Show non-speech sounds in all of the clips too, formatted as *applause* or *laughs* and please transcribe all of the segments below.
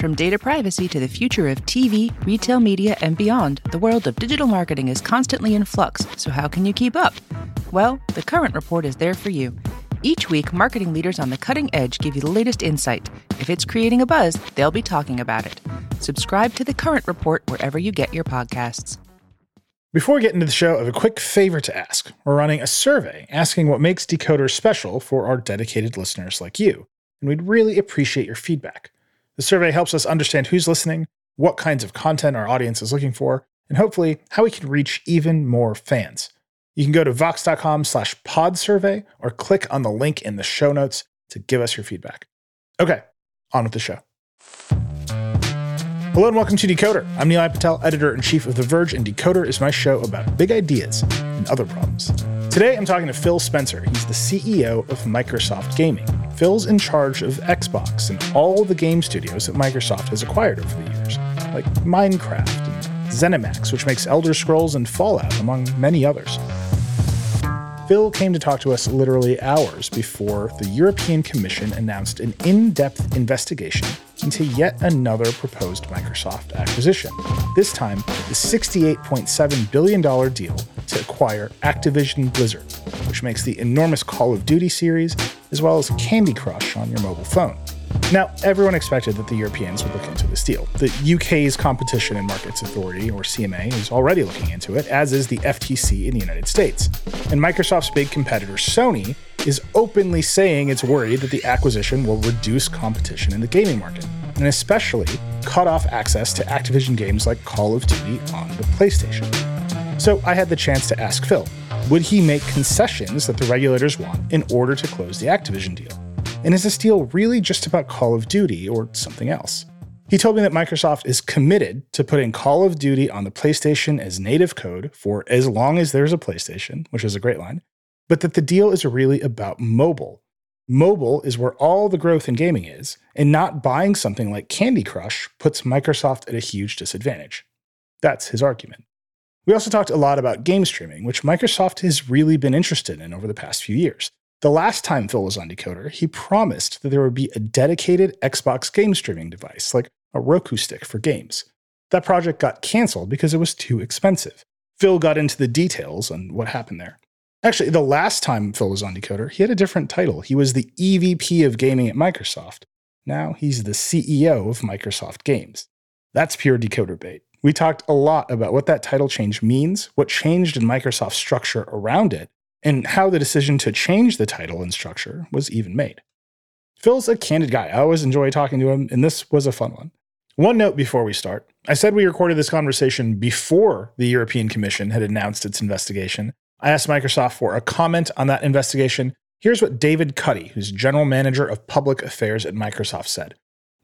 From data privacy to the future of TV, retail media, and beyond, the world of digital marketing is constantly in flux, so how can you keep up? Well, the Current Report is there for you. Each week, marketing leaders on the cutting edge give you the latest insight. If it's creating a buzz, they'll be talking about it. Subscribe to the Current Report wherever you get your podcasts. Before we get into the show, I have a quick favor to ask. We're running a survey asking what makes Decoder special for our dedicated listeners like you, and we'd really appreciate your feedback. The survey helps us understand who's listening, what kinds of content our audience is looking for, and hopefully how we can reach even more fans. You can go to vox.com slash pod survey or click on the link in the show notes to give us your feedback. Okay, on with the show. Hello and welcome to Decoder. I'm Nilay Patel, editor in chief of The Verge, and Decoder is my show about big ideas and other problems. Today I'm talking to Phil Spencer. He's the CEO of Microsoft Gaming. Phil's in charge of Xbox and all the game studios that Microsoft has acquired over the years, like Minecraft and ZeniMax, which makes Elder Scrolls and Fallout, among many others. Phil came to talk to us literally hours before the European Commission announced an in depth investigation into yet another proposed Microsoft acquisition. This time, the $68.7 billion deal to acquire Activision Blizzard, which makes the enormous Call of Duty series, as well as Candy Crush on your mobile phone. Now, everyone expected that the Europeans would look into this deal. The UK's Competition and Markets Authority, or CMA, is already looking into it, as is the FTC in the United States. And Microsoft's big competitor, Sony, is openly saying it's worried that the acquisition will reduce competition in the gaming market, and especially cut off access to Activision games like Call of Duty on the PlayStation. So I had the chance to ask Phil would he make concessions that the regulators want in order to close the Activision deal? And is this deal really just about Call of Duty or something else? He told me that Microsoft is committed to putting Call of Duty on the PlayStation as native code for as long as there's a PlayStation, which is a great line, but that the deal is really about mobile. Mobile is where all the growth in gaming is, and not buying something like Candy Crush puts Microsoft at a huge disadvantage. That's his argument. We also talked a lot about game streaming, which Microsoft has really been interested in over the past few years. The last time Phil was on Decoder, he promised that there would be a dedicated Xbox game streaming device, like a Roku stick for games. That project got canceled because it was too expensive. Phil got into the details on what happened there. Actually, the last time Phil was on Decoder, he had a different title. He was the EVP of gaming at Microsoft. Now he's the CEO of Microsoft Games. That's pure decoder bait. We talked a lot about what that title change means, what changed in Microsoft's structure around it, and how the decision to change the title and structure was even made. Phil's a candid guy. I always enjoy talking to him, and this was a fun one. One note before we start I said we recorded this conversation before the European Commission had announced its investigation. I asked Microsoft for a comment on that investigation. Here's what David Cuddy, who's general manager of public affairs at Microsoft, said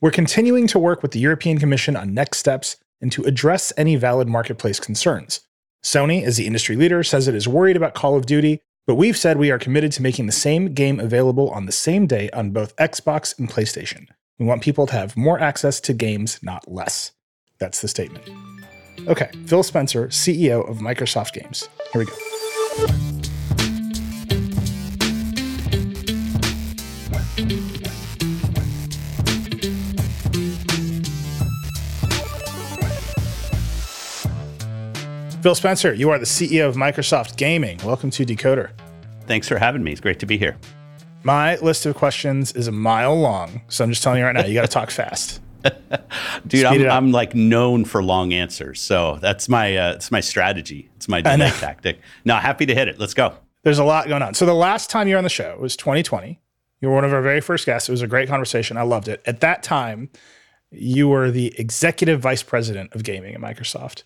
We're continuing to work with the European Commission on next steps and to address any valid marketplace concerns. Sony, as the industry leader, says it is worried about Call of Duty, but we've said we are committed to making the same game available on the same day on both Xbox and PlayStation. We want people to have more access to games, not less. That's the statement. Okay, Phil Spencer, CEO of Microsoft Games. Here we go. Phil Spencer, you are the CEO of Microsoft Gaming. Welcome to Decoder. Thanks for having me. It's great to be here. My list of questions is a mile long, so I'm just telling you right now, you got to talk fast. *laughs* Dude, I'm, I'm, like known for long answers, so that's my uh, it's my strategy. It's my delay tactic. No, happy to hit it. Let's go. There's a lot going on. So the last time you were on the show was 2020. You were one of our very first guests. It was a great conversation. I loved it. At that time, you were the executive vice president of gaming at Microsoft.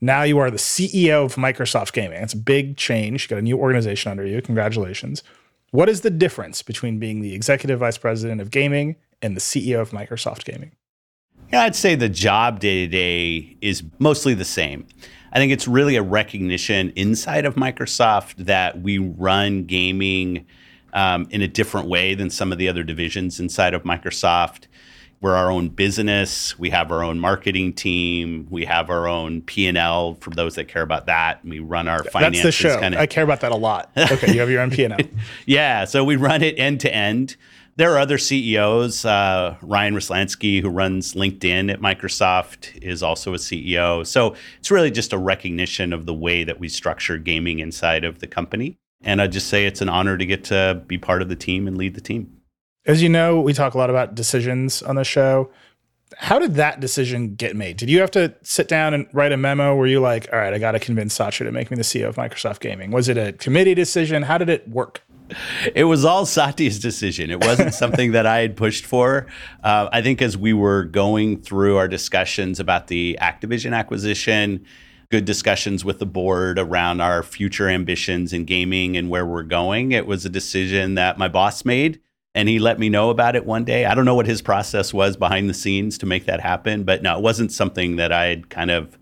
Now you are the CEO of Microsoft Gaming. It's a big change. You got a new organization under you. Congratulations. What is the difference between being the executive vice president of gaming and the CEO of Microsoft Gaming? Yeah, I'd say the job day to day is mostly the same. I think it's really a recognition inside of Microsoft that we run gaming um, in a different way than some of the other divisions inside of Microsoft. We're our own business. We have our own marketing team. We have our own P and L for those that care about that. We run our finances. That's the show. Kinda. I care about that a lot. Okay, you have your own P and L. *laughs* yeah, so we run it end to end. There are other CEOs. Uh, Ryan Roslansky, who runs LinkedIn at Microsoft, is also a CEO. So it's really just a recognition of the way that we structure gaming inside of the company. And I'd just say it's an honor to get to be part of the team and lead the team. As you know, we talk a lot about decisions on the show. How did that decision get made? Did you have to sit down and write a memo Were you like, all right, I got to convince Satya to make me the CEO of Microsoft Gaming? Was it a committee decision? How did it work? It was all Satya's decision. It wasn't *laughs* something that I had pushed for. Uh, I think as we were going through our discussions about the Activision acquisition, good discussions with the board around our future ambitions in gaming and where we're going, it was a decision that my boss made and he let me know about it one day. I don't know what his process was behind the scenes to make that happen, but no, it wasn't something that I had kind of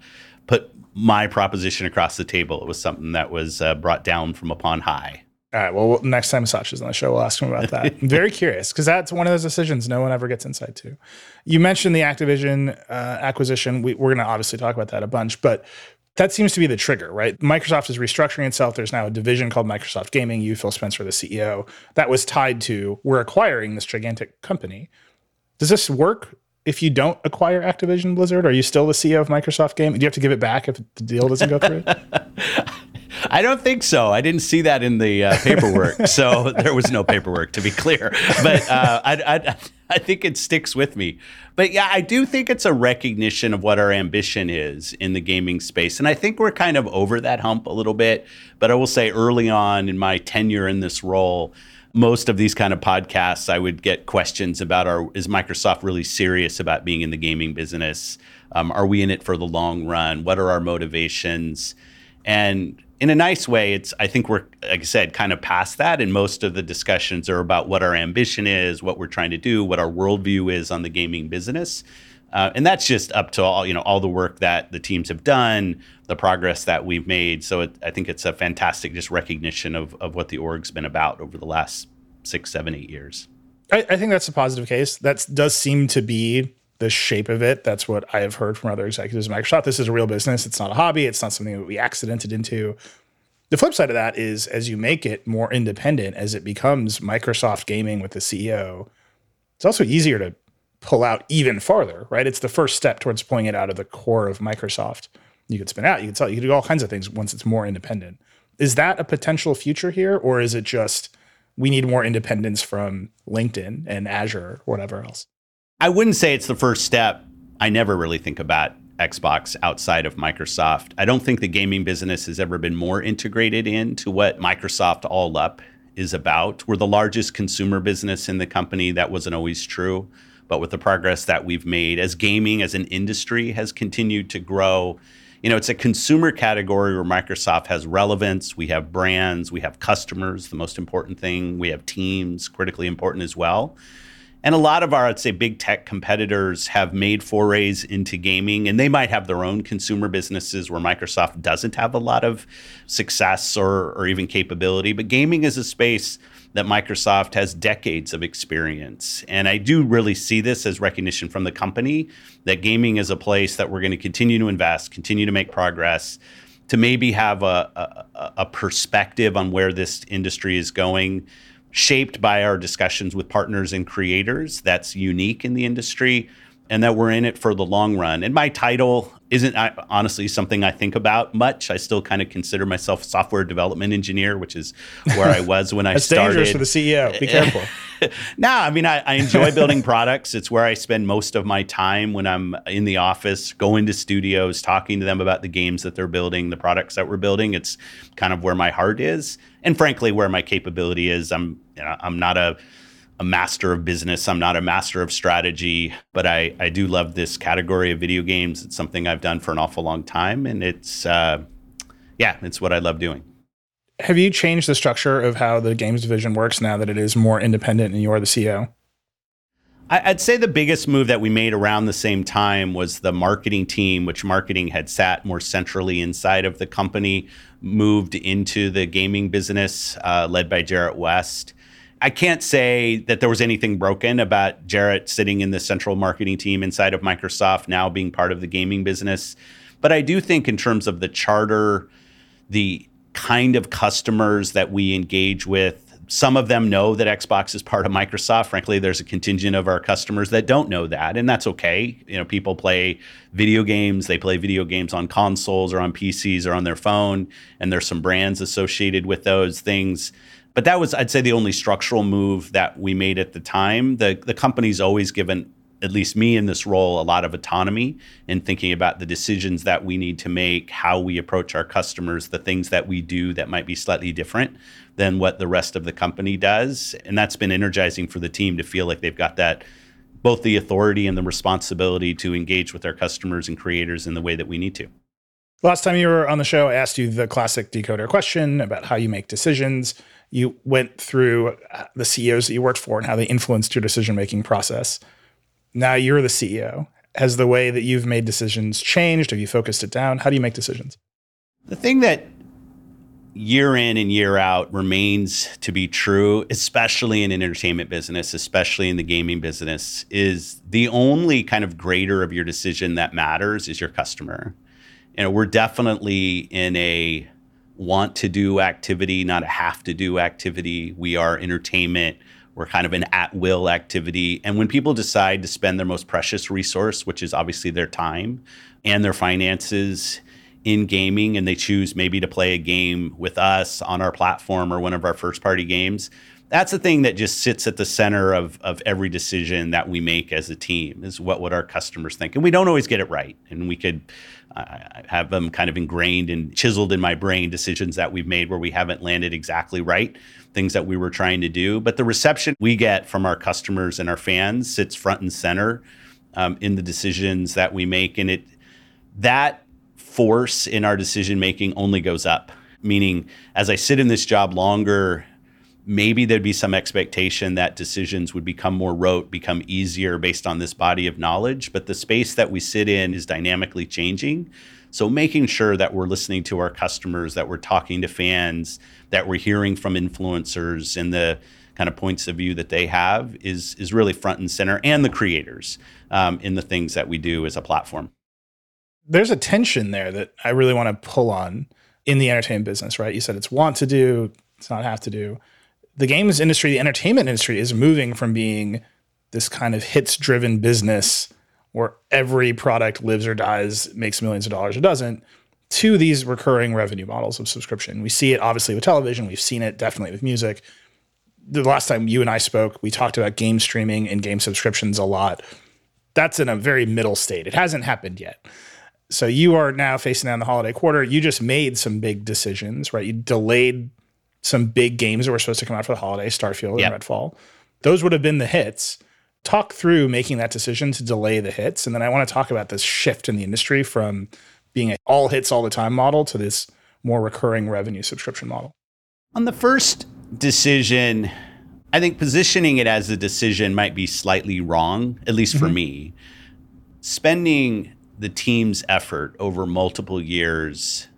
put my proposition across the table. It was something that was uh, brought down from upon high. All right. Well, next time Satya's on the show, we'll ask him about that. I'm very curious because that's one of those decisions no one ever gets insight to. You mentioned the Activision uh, acquisition. We, we're going to obviously talk about that a bunch, but that seems to be the trigger, right? Microsoft is restructuring itself. There's now a division called Microsoft Gaming. You, Phil Spencer, the CEO. That was tied to we're acquiring this gigantic company. Does this work if you don't acquire Activision Blizzard? Are you still the CEO of Microsoft Gaming? Do you have to give it back if the deal doesn't go through? *laughs* I don't think so. I didn't see that in the uh, paperwork, so *laughs* there was no paperwork to be clear. But uh, I, I, I think it sticks with me. But yeah, I do think it's a recognition of what our ambition is in the gaming space, and I think we're kind of over that hump a little bit. But I will say, early on in my tenure in this role. Most of these kind of podcasts, I would get questions about: Are is Microsoft really serious about being in the gaming business? Um, are we in it for the long run? What are our motivations? And in a nice way, it's I think we're like I said, kind of past that, and most of the discussions are about what our ambition is, what we're trying to do, what our worldview is on the gaming business. Uh, and that's just up to all you know all the work that the teams have done the progress that we've made. So it, i think it's a fantastic just recognition of, of what the org's been about over the last six seven eight years. I, I think that's a positive case. That does seem to be the shape of it. That's what I have heard from other executives at Microsoft. This is a real business. It's not a hobby. It's not something that we accidented into. The flip side of that is as you make it more independent, as it becomes Microsoft gaming with the CEO, it's also easier to pull out even farther, right? It's the first step towards pulling it out of the core of Microsoft. You could spin out, you could sell, you could do all kinds of things once it's more independent. Is that a potential future here, or is it just we need more independence from LinkedIn and Azure or whatever else? I wouldn't say it's the first step. I never really think about Xbox outside of Microsoft. I don't think the gaming business has ever been more integrated into what Microsoft All Up is about. We're the largest consumer business in the company. That wasn't always true. But with the progress that we've made as gaming as an industry has continued to grow, you know, it's a consumer category where Microsoft has relevance. We have brands, we have customers, the most important thing. We have teams, critically important as well. And a lot of our, I'd say, big tech competitors have made forays into gaming, and they might have their own consumer businesses where Microsoft doesn't have a lot of success or, or even capability. But gaming is a space that Microsoft has decades of experience. And I do really see this as recognition from the company that gaming is a place that we're going to continue to invest, continue to make progress, to maybe have a, a, a perspective on where this industry is going shaped by our discussions with partners and creators that's unique in the industry and that we're in it for the long run. And my title isn't honestly something I think about much. I still kind of consider myself a software development engineer, which is where I was when I *laughs* That's started. dangerous for the CEO. Be careful. *laughs* no, I mean I, I enjoy building *laughs* products. It's where I spend most of my time when I'm in the office, going to studios, talking to them about the games that they're building, the products that we're building. It's kind of where my heart is, and frankly, where my capability is. I'm you know, I'm not a a master of business. I'm not a master of strategy, but I, I do love this category of video games. It's something I've done for an awful long time. And it's, uh, yeah, it's what I love doing. Have you changed the structure of how the games division works now that it is more independent and you're the CEO? I'd say the biggest move that we made around the same time was the marketing team, which marketing had sat more centrally inside of the company, moved into the gaming business, uh, led by Jerret West. I can't say that there was anything broken about Jerret sitting in the central marketing team inside of Microsoft, now being part of the gaming business. But I do think, in terms of the charter, the kind of customers that we engage with, some of them know that Xbox is part of Microsoft. Frankly, there's a contingent of our customers that don't know that, and that's okay. You know, people play video games, they play video games on consoles or on PCs or on their phone, and there's some brands associated with those things. But that was, I'd say, the only structural move that we made at the time. The the company's always given at least me in this role, a lot of autonomy in thinking about the decisions that we need to make, how we approach our customers, the things that we do that might be slightly different than what the rest of the company does. And that's been energizing for the team to feel like they've got that both the authority and the responsibility to engage with our customers and creators in the way that we need to. Last time you were on the show, I asked you the classic decoder question about how you make decisions. You went through uh, the CEOs that you worked for and how they influenced your decision making process. Now you're the CEO. Has the way that you've made decisions changed? Have you focused it down? How do you make decisions? The thing that year in and year out remains to be true, especially in an entertainment business, especially in the gaming business, is the only kind of grader of your decision that matters is your customer. You know, we're definitely in a want to do activity, not a have to do activity. We are entertainment. We're kind of an at will activity. And when people decide to spend their most precious resource, which is obviously their time and their finances in gaming, and they choose maybe to play a game with us on our platform or one of our first party games, that's the thing that just sits at the center of, of every decision that we make as a team is what would our customers think. And we don't always get it right. And we could uh, have them kind of ingrained and chiseled in my brain decisions that we've made where we haven't landed exactly right things that we were trying to do. But the reception we get from our customers and our fans sits front and center um, in the decisions that we make, and it that force in our decision making only goes up. Meaning, as I sit in this job longer, maybe there'd be some expectation that decisions would become more rote, become easier based on this body of knowledge. But the space that we sit in is dynamically changing. So making sure that we're listening to our customers, that we're talking to fans, that we're hearing from influencers and the kind of points of view that they have is is really front and center, and the creators um, in the things that we do as a platform. There's a tension there that I really want to pull on in the entertainment business, right? You said it's want to do, it's not have to do. The games industry, the entertainment industry is moving from being this kind of hits driven business where every product lives or dies, makes millions of dollars or doesn't, to these recurring revenue models of subscription. We see it obviously with television, we've seen it definitely with music. The last time you and I spoke, we talked about game streaming and game subscriptions a lot. That's in a very middle state. It hasn't happened yet. So you are now facing down the holiday quarter. You just made some big decisions, right? You delayed some big games that were supposed to come out for the holiday, Starfield yep. and Redfall. Those would have been the hits talk through making that decision to delay the hits. And then I want to talk about this shift in the industry from being an all hits all the time model to this more recurring revenue subscription model. On the first decision, I think positioning it as a decision might be slightly wrong, at least for mm-hmm. me. Spending the team's effort over multiple years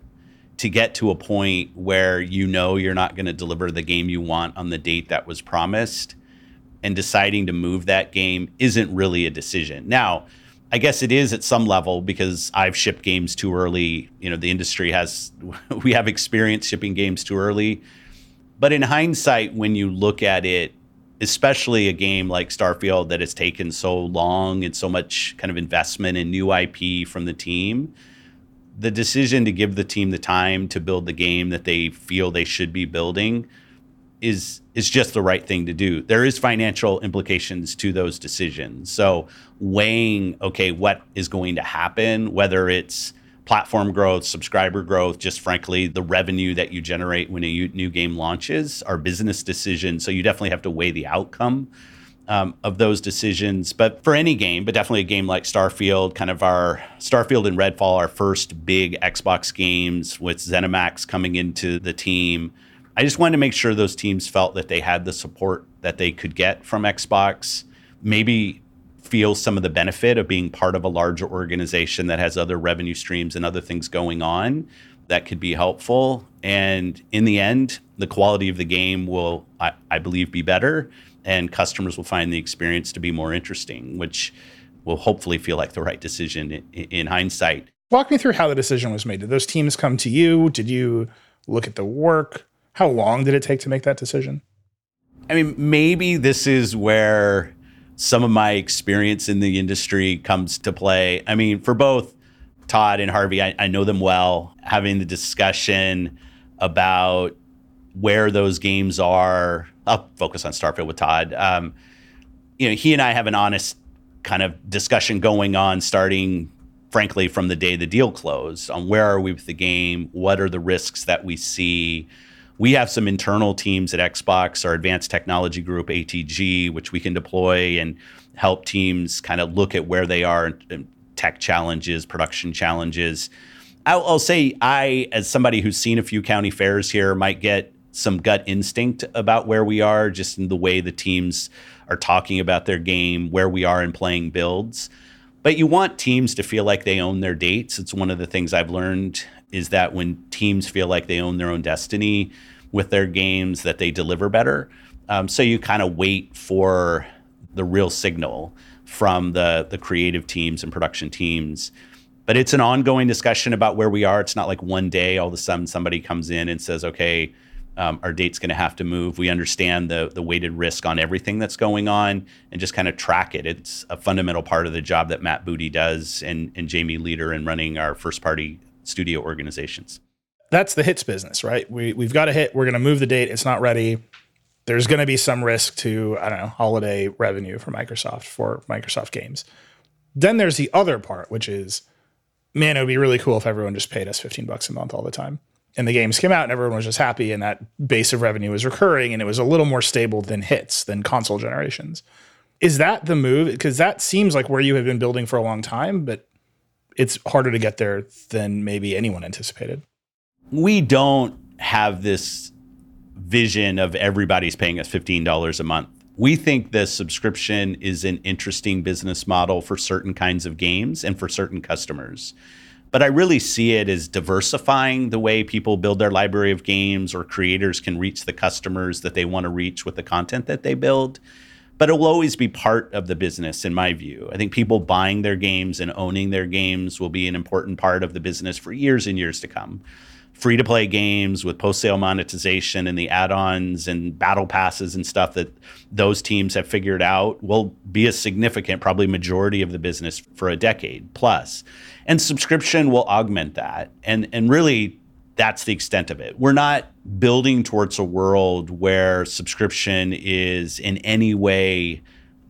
to get to a point where you know you're not going to deliver the game you want on the date that was promised and deciding to move that game isn't really a decision. Now, I guess it is at some level because I've shipped games too early. You know, the industry has, *laughs* we have experience shipping games too early. But in hindsight, when you look at it, especially a game like Starfield that has taken so long and so much kind of investment in new IP from the team, the decision to give the team the time to build the game that they feel they should be building is is just the right thing to do. There is financial implications to those decisions. So weighing, okay, what is going to happen, whether it's platform growth, subscriber growth, just frankly, the revenue that you generate when a new game launches are business decisions. So you definitely have to weigh the outcome um, of those decisions. But for any game, but definitely a game like Starfield, kind of our Starfield and Redfall, our first big Xbox games with ZeniMax coming into the team. I just wanted to make sure those teams felt that they had the support that they could get from Xbox. Maybe feel some of the benefit of being part of a larger organization that has other revenue streams and other things going on that could be helpful. And in the end, the quality of the game will, I, I believe, be better and customers will find the experience to be more interesting, which will hopefully feel like the right decision in, in hindsight. Walk me through how the decision was made. Did those teams come to you? Did you look at the work? How long did it take to make that decision? I mean, maybe this is where some of my experience in the industry comes to play. I mean, for both Todd and Harvey, I, I know them well. Having the discussion about where those games are. I'll focus on Starfield with Todd. Um, you know, he and I have an honest kind of discussion going on, starting frankly from the day the deal closed on where are we with the game, what are the risks that we see. We have some internal teams at Xbox, our advanced technology group, ATG, which we can deploy and help teams kind of look at where they are in tech challenges, production challenges. I'll, I'll say, I, as somebody who's seen a few county fairs here, might get some gut instinct about where we are, just in the way the teams are talking about their game, where we are in playing builds. But you want teams to feel like they own their dates. It's one of the things I've learned is that when teams feel like they own their own destiny with their games, that they deliver better. Um, so you kind of wait for the real signal from the the creative teams and production teams. But it's an ongoing discussion about where we are. It's not like one day all of a sudden somebody comes in and says, "Okay, um, our date's going to have to move. We understand the the weighted risk on everything that's going on, and just kind of track it. It's a fundamental part of the job that Matt Booty does, and and Jamie Leder in running our first party studio organizations. That's the hits business, right? We we've got a hit. We're going to move the date. It's not ready. There's going to be some risk to I don't know holiday revenue for Microsoft for Microsoft games. Then there's the other part, which is, man, it would be really cool if everyone just paid us 15 bucks a month all the time and the games came out and everyone was just happy and that base of revenue was recurring and it was a little more stable than hits than console generations is that the move because that seems like where you have been building for a long time but it's harder to get there than maybe anyone anticipated. We don't have this vision of everybody's paying us $15 a month. We think the subscription is an interesting business model for certain kinds of games and for certain customers. But I really see it as diversifying the way people build their library of games or creators can reach the customers that they want to reach with the content that they build. But it will always be part of the business, in my view. I think people buying their games and owning their games will be an important part of the business for years and years to come. Free to play games with post sale monetization and the add ons and battle passes and stuff that those teams have figured out will be a significant, probably majority of the business for a decade plus. and subscription will augment that and and really that's the extent of it. We're not building towards a world where subscription is in any way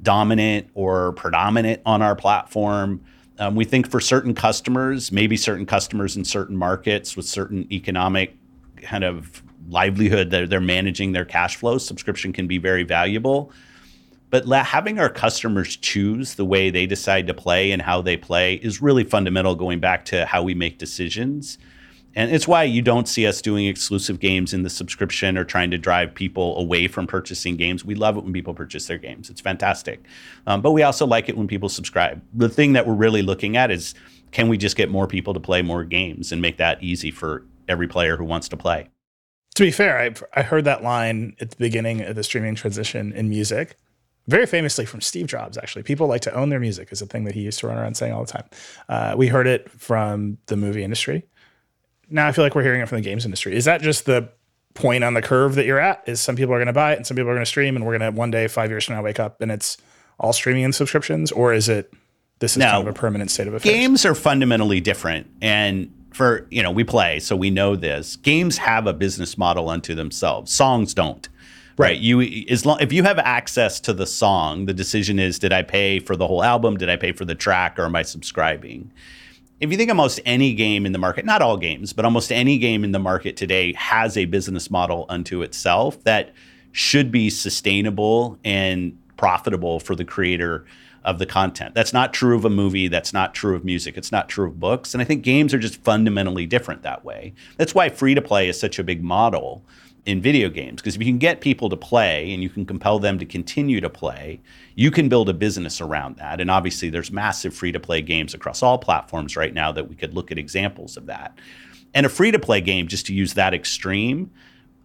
dominant or predominant on our platform. Um, we think for certain customers maybe certain customers in certain markets with certain economic kind of livelihood that they're managing their cash flows subscription can be very valuable. But la- having our customers choose the way they decide to play and how they play is really fundamental going back to how we make decisions and it's why you don't see us doing exclusive games in the subscription or trying to drive people away from purchasing games. We love it when people purchase their games, it's fantastic. Um, but we also like it when people subscribe. The thing that we're really looking at is can we just get more people to play more games and make that easy for every player who wants to play? To be fair, I, I heard that line at the beginning of the streaming transition in music very famously from Steve Jobs, actually. People like to own their music, is a thing that he used to run around saying all the time. Uh, we heard it from the movie industry. Now I feel like we're hearing it from the games industry. Is that just the point on the curve that you're at? Is some people are going to buy it and some people are going to stream, and we're going to one day, five years from now, wake up and it's all streaming and subscriptions? Or is it this is kind of a permanent state of affairs? Games are fundamentally different. And for, you know, we play, so we know this. Games have a business model unto themselves, songs don't right you as long if you have access to the song the decision is did i pay for the whole album did i pay for the track or am i subscribing if you think almost any game in the market, not all games, but almost any game in the market today has a business model unto itself that should be sustainable and profitable for the creator of the content. That's not true of a movie. That's not true of music. It's not true of books. And I think games are just fundamentally different that way. That's why free to play is such a big model in video games because if you can get people to play and you can compel them to continue to play, you can build a business around that. And obviously, there's massive free to play games across all platforms right now that we could look at examples of that. And a free to play game, just to use that extreme,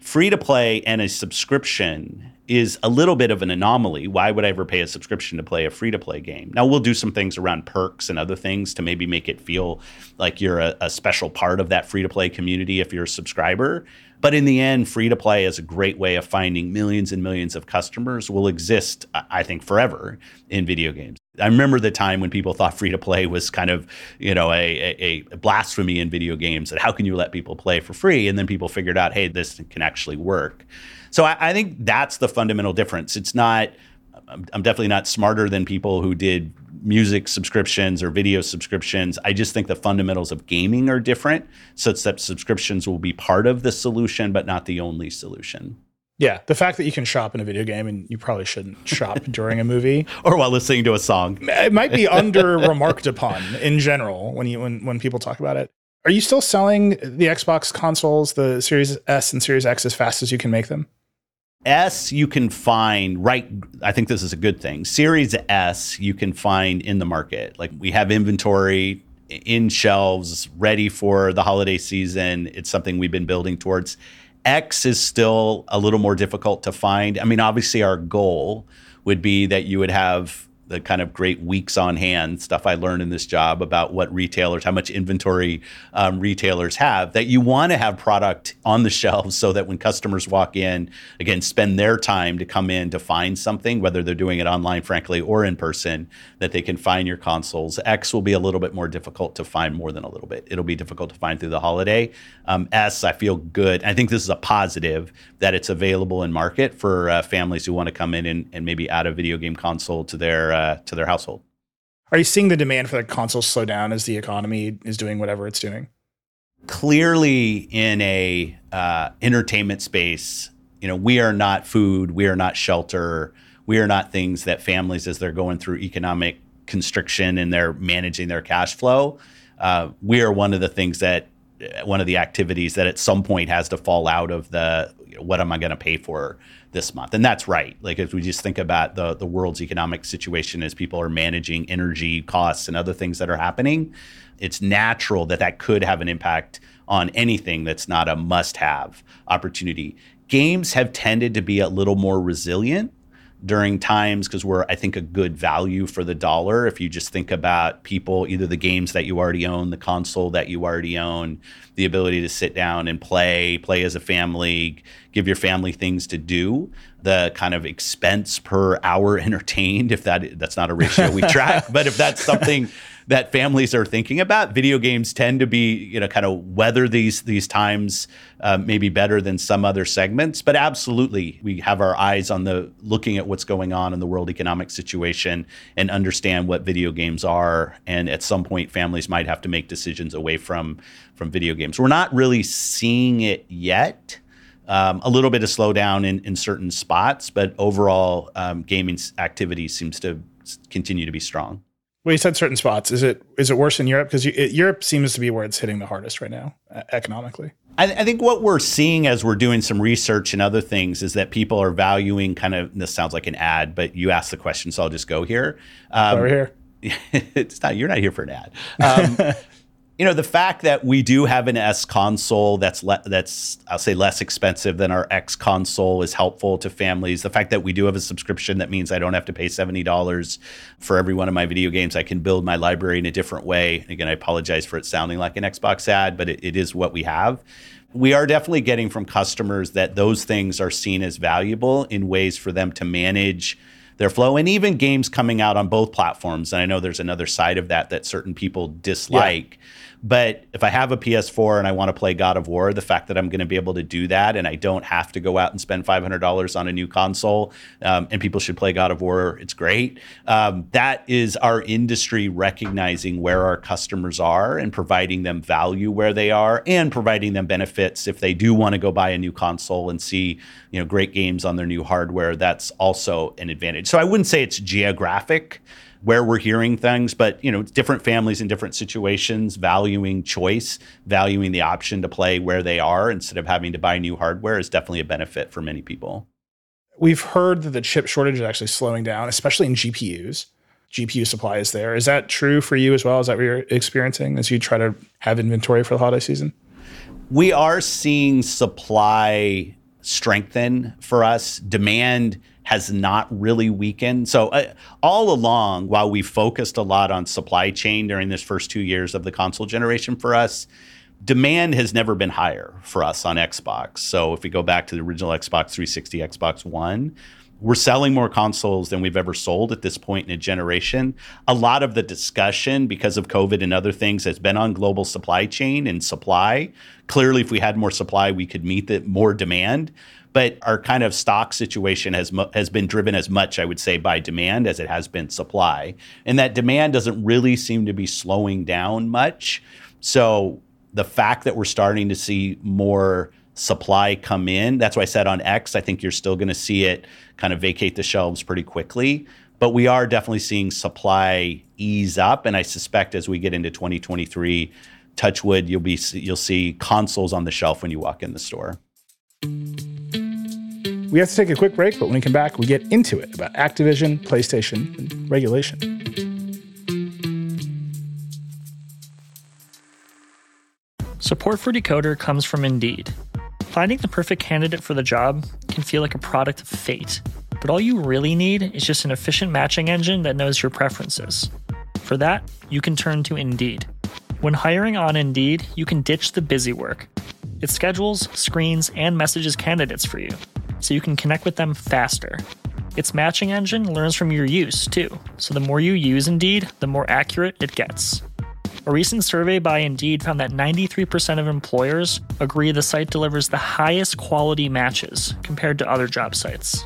free to play and a subscription is a little bit of an anomaly. Why would I ever pay a subscription to play a free to play game? Now, we'll do some things around perks and other things to maybe make it feel like you're a, a special part of that free to play community if you're a subscriber. But in the end, free to play is a great way of finding millions and millions of customers will exist, I think, forever in video games. I remember the time when people thought free to play was kind of, you know, a, a, a, blasphemy in video games that how can you let people play for free? And then people figured out, hey, this can actually work. So I, I think that's the fundamental difference. It's not, I'm definitely not smarter than people who did music subscriptions or video subscriptions. I just think the fundamentals of gaming are different, such that subscriptions will be part of the solution, but not the only solution. Yeah, the fact that you can shop in a video game and you probably shouldn't shop *laughs* during a movie or while listening to a song. It might be *laughs* under remarked upon in general when you when when people talk about it. Are you still selling the Xbox consoles, the Series S and Series X as fast as you can make them? S you can find right I think this is a good thing. Series S you can find in the market. Like we have inventory in shelves ready for the holiday season. It's something we've been building towards. X is still a little more difficult to find. I mean obviously our goal would be that you would have the kind of great weeks on hand stuff I learned in this job about what retailers, how much inventory um, retailers have, that you want to have product on the shelves so that when customers walk in, again, spend their time to come in to find something, whether they're doing it online, frankly, or in person, that they can find your consoles. X will be a little bit more difficult to find more than a little bit. It'll be difficult to find through the holiday. Um, S, I feel good. I think this is a positive that it's available in market for uh, families who want to come in and, and maybe add a video game console to their uh, uh, to their household. Are you seeing the demand for the consoles slow down as the economy is doing whatever it's doing? Clearly, in a uh, entertainment space, you know, we are not food, we are not shelter, we are not things that families, as they're going through economic constriction and they're managing their cash flow, uh, we are one of the things that uh, one of the activities that at some point has to fall out of the you know, what am I going to pay for this month. And that's right. Like if we just think about the the world's economic situation as people are managing energy costs and other things that are happening, it's natural that that could have an impact on anything that's not a must-have opportunity. Games have tended to be a little more resilient during times because we're I think a good value for the dollar. If you just think about people either the games that you already own, the console that you already own, the ability to sit down and play, play as a family, give your family things to do, the kind of expense per hour *laughs* entertained if that that's not a ratio we track, but if that's something that families are thinking about. Video games tend to be, you know, kind of weather these these times uh, maybe better than some other segments. But absolutely, we have our eyes on the looking at what's going on in the world economic situation and understand what video games are. And at some point, families might have to make decisions away from from video games. We're not really seeing it yet. Um, a little bit of slowdown in, in certain spots, but overall, um, gaming activity seems to continue to be strong. Well, you said certain spots. Is it is it worse in Europe? Because Europe seems to be where it's hitting the hardest right now, economically. I, I, think what we're seeing as we're doing some research and other things is that people are valuing kind of. This sounds like an ad, but you asked the question, so I'll just go here. Um, Over here. *laughs* it's not. You're not here for an ad. Um, *laughs* you know the fact that we do have an S console that's le- that's I'll say less expensive than our X console is helpful to families. The fact that we do have a subscription that means I don't have to pay seventy dollars for every one of my video games. I can build my library in a different way. Again, I apologize for it sounding like an Xbox ad, but it, it is what we have. We are definitely getting from customers that those things are seen as valuable in ways for them to manage their flow and even games coming out on both platforms. And I know there's another side of that that certain people dislike. Yeah. But if I have a PS4 and I want to play God of War, the fact that I'm going to be able to do that and I don't have to go out and spend $500 on a new console, um, and people should play God of War, it's great. Um, that is our industry recognizing where our customers are and providing them value where they are and providing them benefits if they do want to go buy a new console and see you know great games on their new hardware. That's also an advantage. So I wouldn't say it's geographic where we're hearing things, but you know, different families in different situations valuing choice, valuing the option to play where they are instead of having to buy new hardware is definitely a benefit for many people. We've heard that the chip shortage is actually slowing down, especially in GPUs. GPU supply is there. Is that true for you as well? Is that what you're experiencing as you try to have inventory for the holiday season? We are seeing supply strengthen for us. Demand has not really weakened. So, uh, all along, while we focused a lot on supply chain during this first two years of the console generation for us, demand has never been higher for us on Xbox. So, if we go back to the original Xbox 360, Xbox One, we're selling more consoles than we've ever sold at this point in a generation. A lot of the discussion, because of COVID and other things, has been on global supply chain and supply. Clearly, if we had more supply, we could meet the more demand. But our kind of stock situation has has been driven as much, I would say, by demand as it has been supply, and that demand doesn't really seem to be slowing down much. So the fact that we're starting to see more supply come in. That's why I said on X, I think you're still going to see it kind of vacate the shelves pretty quickly. But we are definitely seeing supply ease up, and I suspect as we get into 2023, touchwood, you'll be you'll see consoles on the shelf when you walk in the store. We have to take a quick break, but when we come back, we get into it about Activision, PlayStation, and regulation. Support for Decoder comes from Indeed. Finding the perfect candidate for the job can feel like a product of fate, but all you really need is just an efficient matching engine that knows your preferences. For that, you can turn to Indeed. When hiring on Indeed, you can ditch the busy work. It schedules, screens, and messages candidates for you, so you can connect with them faster. Its matching engine learns from your use, too, so the more you use Indeed, the more accurate it gets. A recent survey by Indeed found that 93% of employers agree the site delivers the highest quality matches compared to other job sites.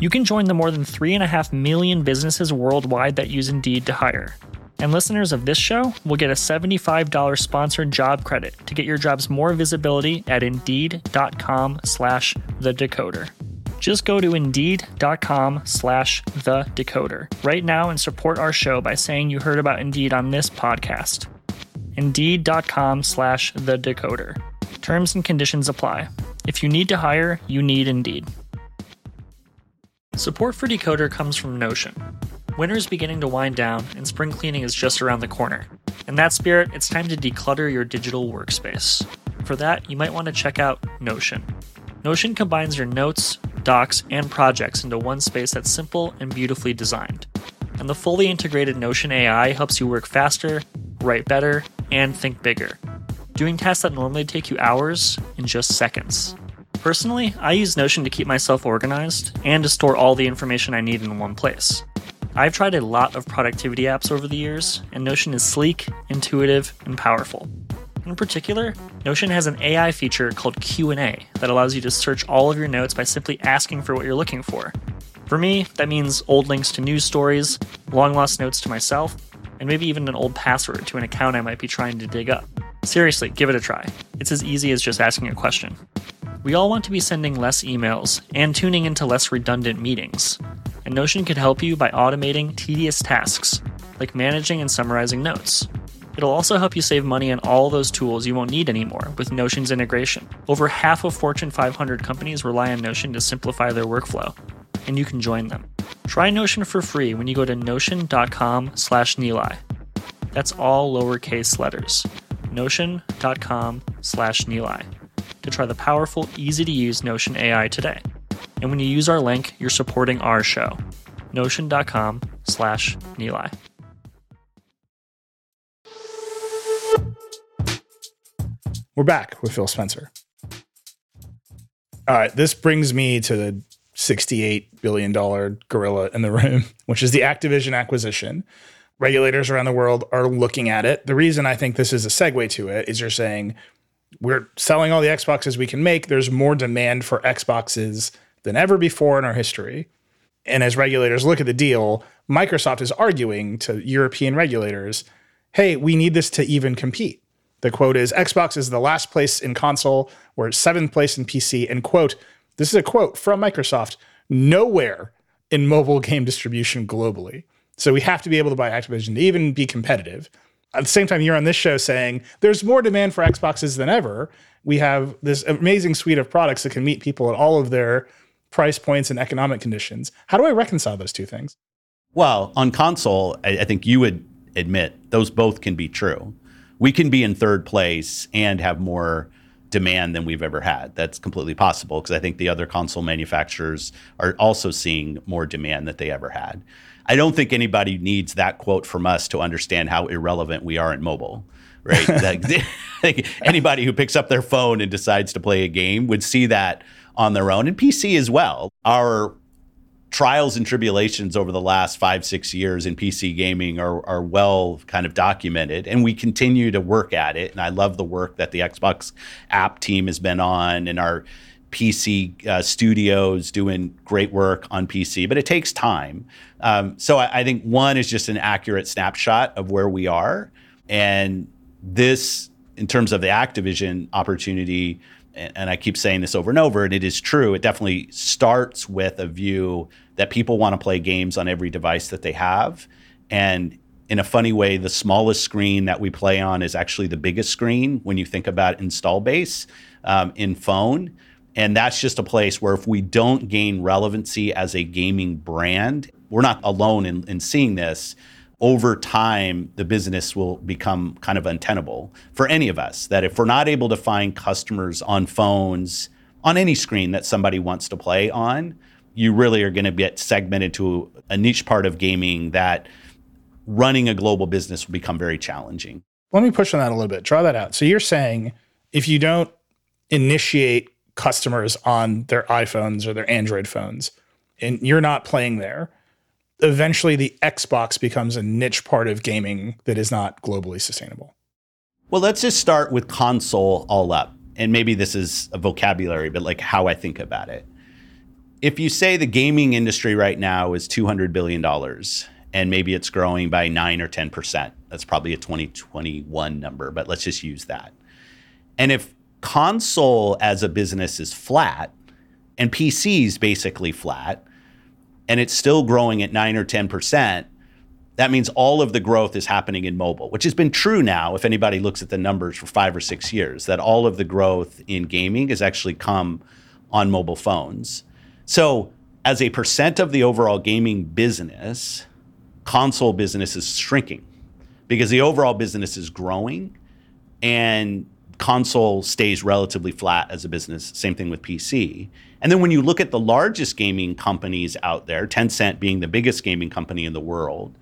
You can join the more than 3.5 million businesses worldwide that use Indeed to hire. And listeners of this show will get a $75 sponsored job credit to get your jobs more visibility at indeed.com slash the decoder. Just go to indeed.com slash the decoder right now and support our show by saying you heard about Indeed on this podcast. Indeed.com slash the decoder. Terms and conditions apply. If you need to hire, you need Indeed. Support for Decoder comes from Notion. Winter is beginning to wind down, and spring cleaning is just around the corner. In that spirit, it's time to declutter your digital workspace. For that, you might want to check out Notion. Notion combines your notes, docs, and projects into one space that's simple and beautifully designed. And the fully integrated Notion AI helps you work faster, write better, and think bigger, doing tasks that normally take you hours in just seconds. Personally, I use Notion to keep myself organized and to store all the information I need in one place. I've tried a lot of productivity apps over the years, and Notion is sleek, intuitive, and powerful. In particular, Notion has an AI feature called Q&A that allows you to search all of your notes by simply asking for what you're looking for. For me, that means old links to news stories, long lost notes to myself, and maybe even an old password to an account I might be trying to dig up. Seriously, give it a try. It's as easy as just asking a question. We all want to be sending less emails and tuning into less redundant meetings. And Notion can help you by automating tedious tasks, like managing and summarizing notes. It'll also help you save money on all those tools you won't need anymore with Notion's integration. Over half of Fortune 500 companies rely on Notion to simplify their workflow, and you can join them. Try Notion for free when you go to notion.com slash Nilay. That's all lowercase letters. Notion.com slash Nilay to try the powerful, easy to use Notion AI today. And when you use our link, you're supporting our show. Notion.com slash Nilay. We're back with Phil Spencer. All right, this brings me to the $68 billion gorilla in the room, *laughs* which is the Activision acquisition. Regulators around the world are looking at it. The reason I think this is a segue to it is you're saying we're selling all the Xboxes we can make. There's more demand for Xboxes than ever before in our history. And as regulators look at the deal, Microsoft is arguing to European regulators hey, we need this to even compete. The quote is Xbox is the last place in console, we're seventh place in PC, and quote, this is a quote from Microsoft, nowhere in mobile game distribution globally. So we have to be able to buy Activision to even be competitive. At the same time, you're on this show saying there's more demand for Xboxes than ever. We have this amazing suite of products that can meet people at all of their price points and economic conditions. How do I reconcile those two things? Well, on console, I, I think you would admit those both can be true. We can be in third place and have more demand than we've ever had. That's completely possible because I think the other console manufacturers are also seeing more demand that they ever had. I don't think anybody needs that quote from us to understand how irrelevant we are in mobile. Right? *laughs* *laughs* like, anybody who picks up their phone and decides to play a game would see that on their own and PC as well. Our trials and tribulations over the last five, six years in PC gaming are, are well kind of documented, and we continue to work at it. And I love the work that the Xbox app team has been on, and our PC uh, studios doing great work on PC, but it takes time. Um, so I, I think one is just an accurate snapshot of where we are, and this, in terms of the Activision opportunity, and I keep saying this over and over, and it is true. It definitely starts with a view that people want to play games on every device that they have. And in a funny way, the smallest screen that we play on is actually the biggest screen when you think about install base um, in phone. And that's just a place where if we don't gain relevancy as a gaming brand, we're not alone in, in seeing this over time, the business will become kind of untenable for any of us. That if we're not able to find customers on phones, on any screen that somebody wants to play on, you really are going to get segmented to a niche part of gaming that running a global business will become very challenging. Let me push on that a little bit. Draw that out. So you're saying if you don't initiate customers on their iPhones or their Android phones, and you're not playing there, eventually the Xbox becomes a niche part of gaming that is not globally sustainable. Well, let's just start with console all up. And maybe this is a vocabulary, but like how I think about it. If you say the gaming industry right now is $200 billion and maybe it's growing by 9 or 10%, that's probably a 2021 number, but let's just use that. And if console as a business is flat and PCs basically flat, and it's still growing at 9 or 10%, that means all of the growth is happening in mobile, which has been true now if anybody looks at the numbers for 5 or 6 years that all of the growth in gaming has actually come on mobile phones. So, as a percent of the overall gaming business, console business is shrinking because the overall business is growing and console stays relatively flat as a business. Same thing with PC. And then when you look at the largest gaming companies out there, Tencent being the biggest gaming company in the world,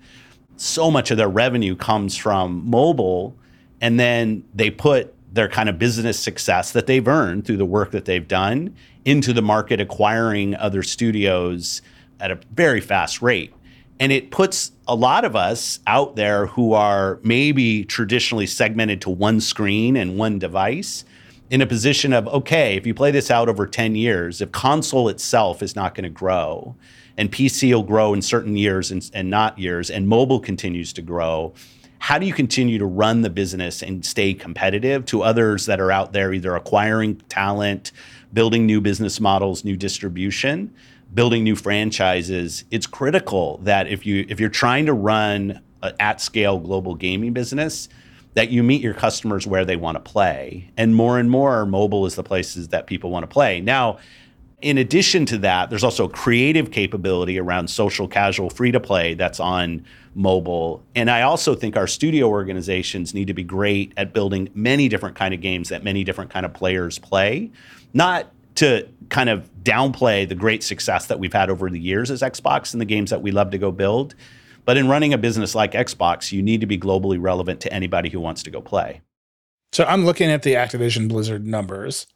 so much of their revenue comes from mobile. And then they put their kind of business success that they've earned through the work that they've done into the market, acquiring other studios at a very fast rate. And it puts a lot of us out there who are maybe traditionally segmented to one screen and one device in a position of okay, if you play this out over 10 years, if console itself is not going to grow and PC will grow in certain years and, and not years, and mobile continues to grow, how do you continue to run the business and stay competitive to others that are out there either acquiring talent, building new business models, new distribution? building new franchises, it's critical that if you if you're trying to run an at scale global gaming business, that you meet your customers where they want to play. And more and more, mobile is the places that people want to play. Now, in addition to that, there's also creative capability around social casual free to play that's on mobile. And I also think our studio organizations need to be great at building many different kind of games that many different kind of players play. Not to kind of downplay the great success that we've had over the years as Xbox and the games that we love to go build. But in running a business like Xbox, you need to be globally relevant to anybody who wants to go play. So I'm looking at the Activision Blizzard numbers.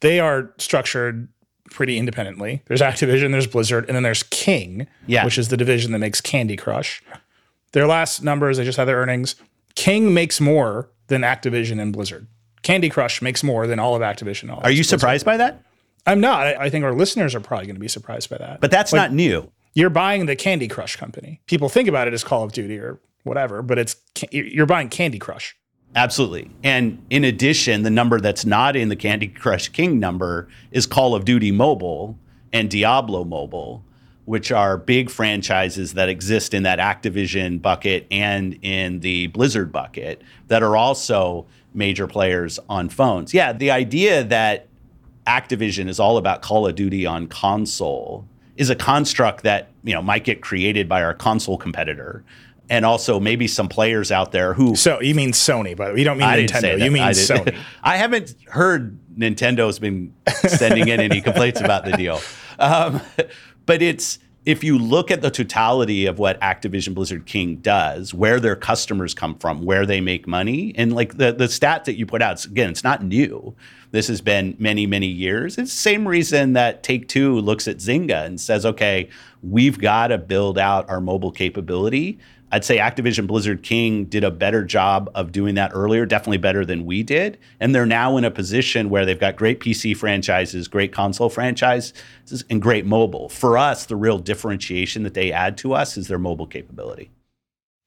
They are structured pretty independently. There's Activision, there's Blizzard, and then there's King, Yeah. which is the division that makes Candy Crush. Their last numbers, they just had their earnings. King makes more than Activision and Blizzard. Candy Crush makes more than all of Activision. All Are you Blizzard. surprised by that? I'm not. I, I think our listeners are probably going to be surprised by that. But that's not new. You're buying the Candy Crush company. People think about it as Call of Duty or whatever, but it's you're buying Candy Crush. Absolutely. And in addition, the number that's not in the Candy Crush King number is Call of Duty Mobile and Diablo Mobile, which are big franchises that exist in that Activision bucket and in the Blizzard bucket that are also major players on phones. Yeah, the idea that Activision is all about Call of Duty on console is a construct that, you know, might get created by our console competitor. And also maybe some players out there who So you mean Sony, way. You don't mean I Nintendo. You mean I Sony. *laughs* I haven't heard Nintendo's been sending in any complaints about the deal. Um, but it's if you look at the totality of what Activision Blizzard King does, where their customers come from, where they make money, and like the the stat that you put out, again, it's not new. This has been many, many years. It's the same reason that Take Two looks at Zynga and says, okay, we've got to build out our mobile capability. I'd say Activision Blizzard King did a better job of doing that earlier, definitely better than we did. And they're now in a position where they've got great PC franchises, great console franchises, and great mobile. For us, the real differentiation that they add to us is their mobile capability.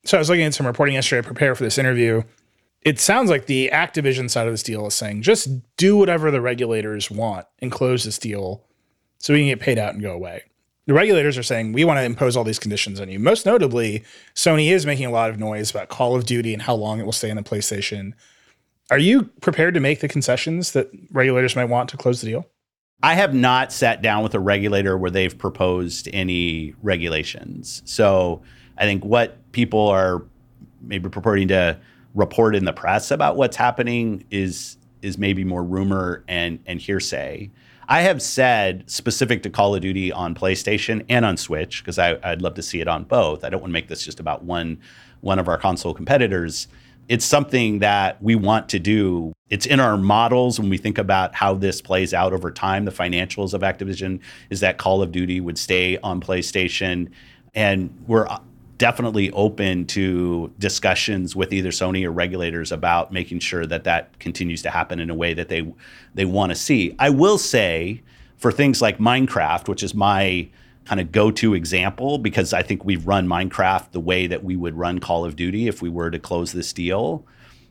So I was looking at some reporting yesterday to prepare for this interview. It sounds like the Activision side of this deal is saying just do whatever the regulators want and close this deal so we can get paid out and go away. The regulators are saying we want to impose all these conditions on you. Most notably, Sony is making a lot of noise about Call of Duty and how long it will stay on the PlayStation. Are you prepared to make the concessions that regulators might want to close the deal? I have not sat down with a regulator where they've proposed any regulations. So I think what people are maybe purporting to report in the press about what's happening is is maybe more rumor and and hearsay. I have said specific to Call of Duty on PlayStation and on Switch because I'd love to see it on both. I don't want to make this just about one one of our console competitors. It's something that we want to do. It's in our models when we think about how this plays out over time. The financials of Activision is that Call of Duty would stay on PlayStation, and we're definitely open to discussions with either Sony or regulators about making sure that that continues to happen in a way that they they want to see. I will say for things like Minecraft, which is my kind of go-to example because I think we've run Minecraft the way that we would run Call of Duty if we were to close this deal.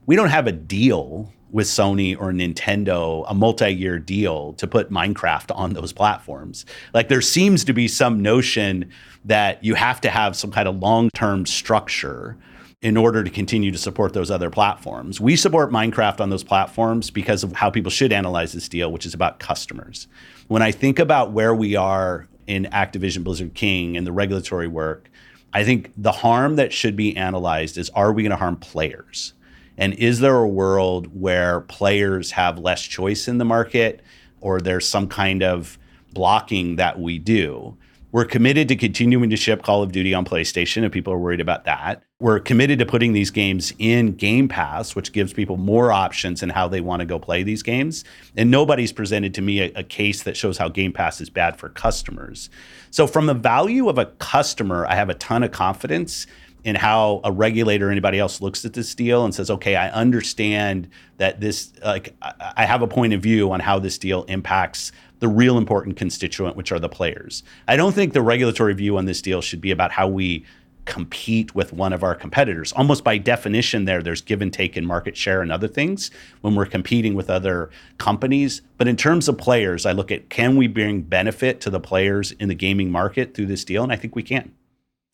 We don't have a deal with Sony or Nintendo, a multi-year deal to put Minecraft on those platforms. Like there seems to be some notion that you have to have some kind of long-term structure in order to continue to support those other platforms. We support Minecraft on those platforms because of how people should analyze this deal, which is about customers. When I think about where we are in Activision Blizzard King and the regulatory work, I think the harm that should be analyzed is are we going to harm players? And is there a world where players have less choice in the market or there's some kind of blocking that we do? We're committed to continuing to ship Call of Duty on PlayStation, and people are worried about that. We're committed to putting these games in Game Pass, which gives people more options in how they want to go play these games. And nobody's presented to me a, a case that shows how Game Pass is bad for customers. So, from the value of a customer, I have a ton of confidence in how a regulator or anybody else looks at this deal and says, okay, I understand that this, like, I have a point of view on how this deal impacts the real important constituent, which are the players. I don't think the regulatory view on this deal should be about how we compete with one of our competitors. Almost by definition, there, there's give and take in market share and other things when we're competing with other companies. But in terms of players, I look at can we bring benefit to the players in the gaming market through this deal? And I think we can.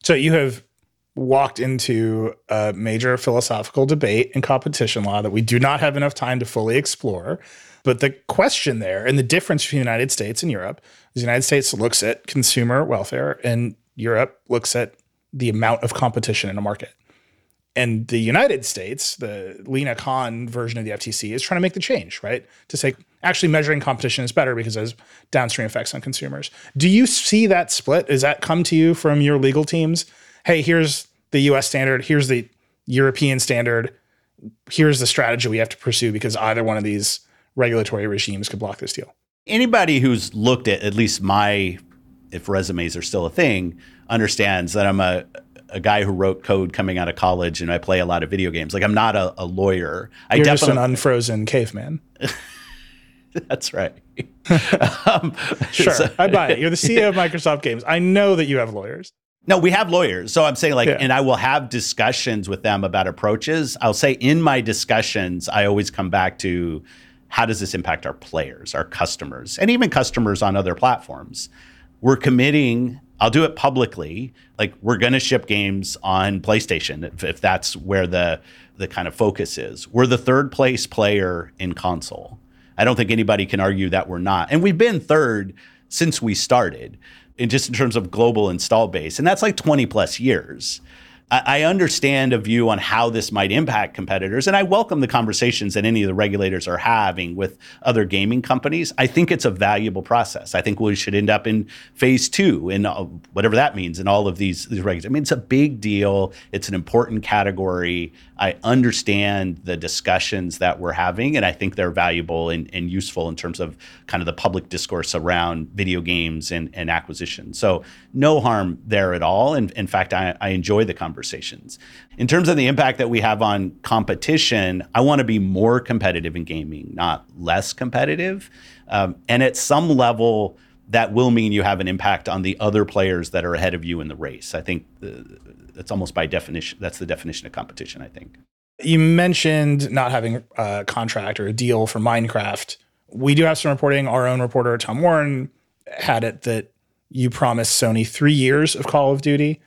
So you have walked into a major philosophical debate in competition law that we do not have enough time to fully explore. But the question there and the difference between the United States and Europe is the United States looks at consumer welfare and Europe looks at the amount of competition in a market. And the United States, the Lina Khan version of the FTC, is trying to make the change, right? To say actually measuring competition is better because has downstream effects on consumers. Do you see that split? Does that come to you from your legal teams? Hey, here's the US standard, here's the European standard, here's the strategy we have to pursue because either one of these regulatory regimes could block this deal. Anybody who's looked at at least my, if resumes are still a thing, understands that I'm a a guy who wrote code coming out of college and I play a lot of video games. Like I'm not a, a lawyer. I You're just an unfrozen caveman. *laughs* That's right. *laughs* um, sure, so, I buy it. You're the CEO of Microsoft Games. I know that you have lawyers. No, we have lawyers. So I'm saying like, yeah. and I will have discussions with them about approaches. I'll say in my discussions, I always come back to how does this impact our players, our customers, and even customers on other platforms. We're committing I'll do it publicly. Like we're going to ship games on PlayStation if, if, that's where the the kind of focus is. We're the third place player in console. I don't think anybody can argue that we're not. And we've been third since we started just in terms of global install base. And that's like 20 plus years. I understand a view on how this might impact competitors, and I welcome the conversations that any of the regulators are having with other gaming companies. I think it's a valuable process. I think we should end up in phase two, in uh, whatever that means, in all of these these regulations. I mean, it's a big deal. It's an important category. I understand the discussions that we're having, and I think they're valuable and, and useful in terms of kind of the public discourse around video games and, and acquisition. So no harm there at all. And in fact, I, I enjoy the conversation conversations. In terms of the impact that we have on competition, I want to be more competitive in gaming, not less competitive. Um, and at some level, that will mean you have an impact on the other players that are ahead of you in the race. I think uh, that's almost by definition. That's the definition of competition. I think. You mentioned not having a contract or a deal for Minecraft. We do have some reporting. Our own reporter Tom Warren had it that you promised Sony three years of Call of Duty.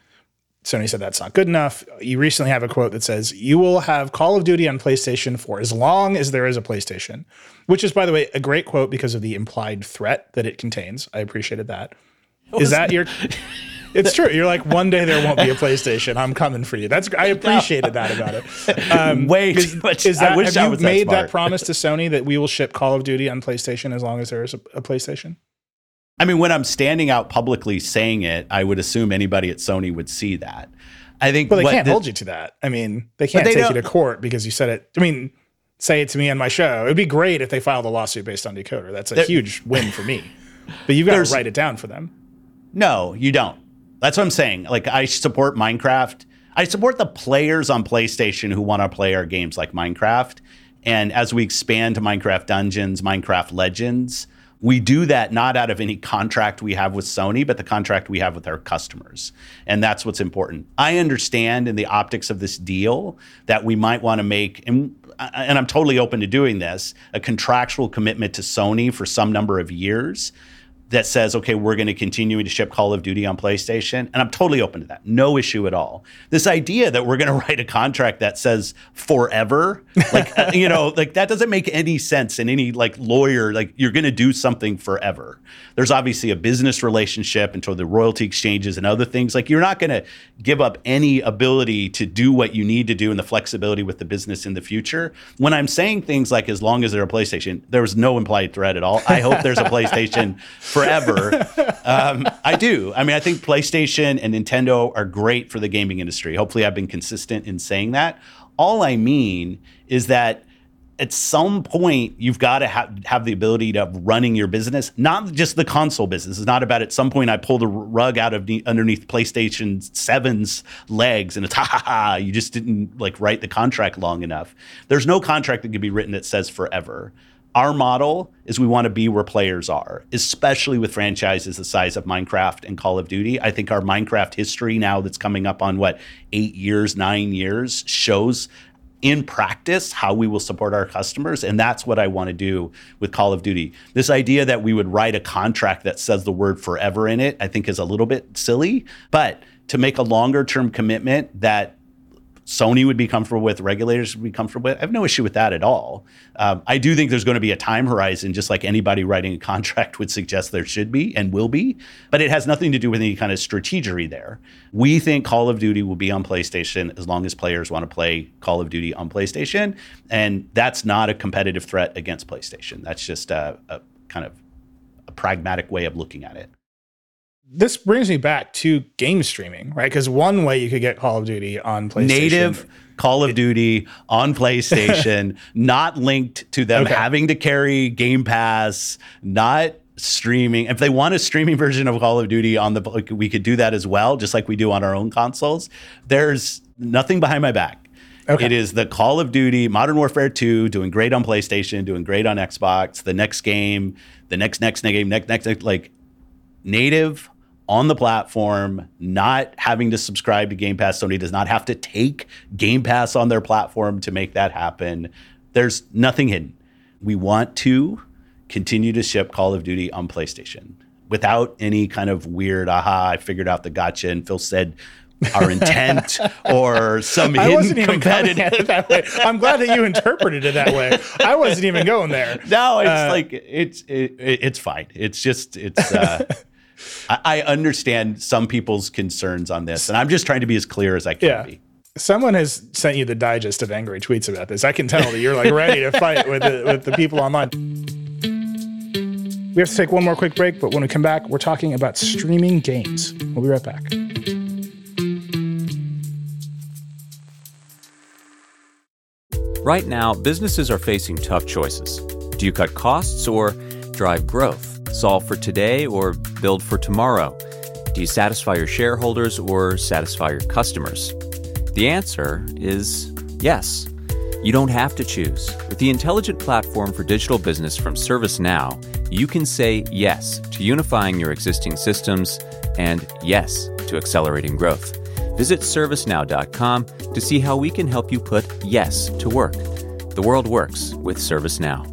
Sony said that's not good enough. You recently have a quote that says, You will have Call of Duty on PlayStation for as long as there is a PlayStation, which is, by the way, a great quote because of the implied threat that it contains. I appreciated that. Is that your. *laughs* It's true. You're like one day there won't be a PlayStation. I'm coming for you. That's I appreciated that about it. Um, *laughs* Way too much. Is that, I wish have you made that, that promise to *laughs* Sony that we will ship Call of Duty on PlayStation as long as there is a, a PlayStation? I mean, when I'm standing out publicly saying it, I would assume anybody at Sony would see that. I think. Well, they can't hold you to that. I mean, they can't they take you to court because you said it. I mean, say it to me on my show. It'd be great if they filed a lawsuit based on Decoder. That's a huge win for me. But you've got to write it down for them. No, you don't. That's what I'm saying. Like, I support Minecraft. I support the players on PlayStation who want to play our games like Minecraft. And as we expand to Minecraft Dungeons, Minecraft Legends, we do that not out of any contract we have with Sony, but the contract we have with our customers. And that's what's important. I understand in the optics of this deal that we might want to make, and, and I'm totally open to doing this, a contractual commitment to Sony for some number of years that says, okay, we're going to continue to ship Call of Duty on PlayStation. And I'm totally open to that. No issue at all. This idea that we're going *laughs* to write a contract that says forever, like, uh, you know, like that doesn't make any sense in any like lawyer, like you're going to do something forever. There's obviously a business relationship into the royalty exchanges and other things. Like you're not going to give up any ability to do what you need to do and the flexibility with the business in the future. When I'm saying things like as long as there's a PlayStation, there was no implied threat at all. I hope there's a *laughs* PlayStation for forever. um, I do. I mean, I think PlayStation and Nintendo are great for the gaming industry. Hopefully, I've been consistent in saying that. All I mean is that at some point you've got to have, have the ability to running your business not just the console business it's not about at some point i pull the rug out of underneath playstation 7's legs and it's *laughs* ha ha ha you just didn't like write the contract long enough there's no contract that can be written that says forever our model is we want to be where players are, especially with franchises the size of Minecraft and Call of Duty. I think our Minecraft history now that's coming up on what, eight years, nine years, shows in practice how we will support our customers. And that's what I want to do with Call of Duty. This idea that we would write a contract that says the word forever in it, I think is a little bit silly. But to make a longer term commitment that Sony would be comfortable with, regulators would be comfortable with. I have no issue with that at all. Um, I do think there's going to be a time horizon, just like anybody writing a contract *laughs* would suggest there should be and will be, but it has nothing to do with any kind of strategery there. We think Call of Duty will be on PlayStation as long as players want to play Call of Duty on PlayStation, and that's not a competitive threat against PlayStation. That's just a, a kind of a pragmatic way of looking at it. This brings me back to game streaming, right? Because one way you could get Call of Duty on PlayStation. Native Call of Duty on PlayStation, *laughs* not linked to them Okay. having to carry Game Pass, not streaming. If they want a streaming version of Call of Duty on the, we could do that as well, just like we do on our own consoles. There's nothing behind my back. Okay. It is the Call of Duty Modern Warfare 2 doing great on PlayStation, doing great on Xbox. The next game, the next next game, next next, next like native on the platform, not having to subscribe to Game Pass. Sony does not have to take Game Pass on their platform to make that happen. There's nothing hidden. We want to continue to ship Call of Duty on PlayStation without any kind of weird, aha, I figured out the gotcha. And Phil said our intent *laughs* or some I wasn't hidden competitive. at it that way. I'm glad that you interpreted it that way. I wasn't even going there. *laughs* No, it's Uh, like it's it, it- it's fine. It's just it's. Uh, *laughs* I, I understand some people's concerns on this, and I'm just trying to be as clear as I can Yeah. be. Someone has sent you the digest of angry tweets about this. I can tell that you're like ready to fight with the, with the people online. We have to take one more quick break, but when we come back, we're talking about streaming games. We'll be right back. Right now, businesses are facing tough choices. Do you cut costs or drive growth? Solve for today or build for tomorrow? Do you satisfy your shareholders or satisfy your customers? The answer is yes. You don't have to choose. With the intelligent platform for digital business from ServiceNow, you can say yes to unifying your existing systems and yes to accelerating growth. Visit servicenow.com to see how we can help you put yes to work. The world works with ServiceNow.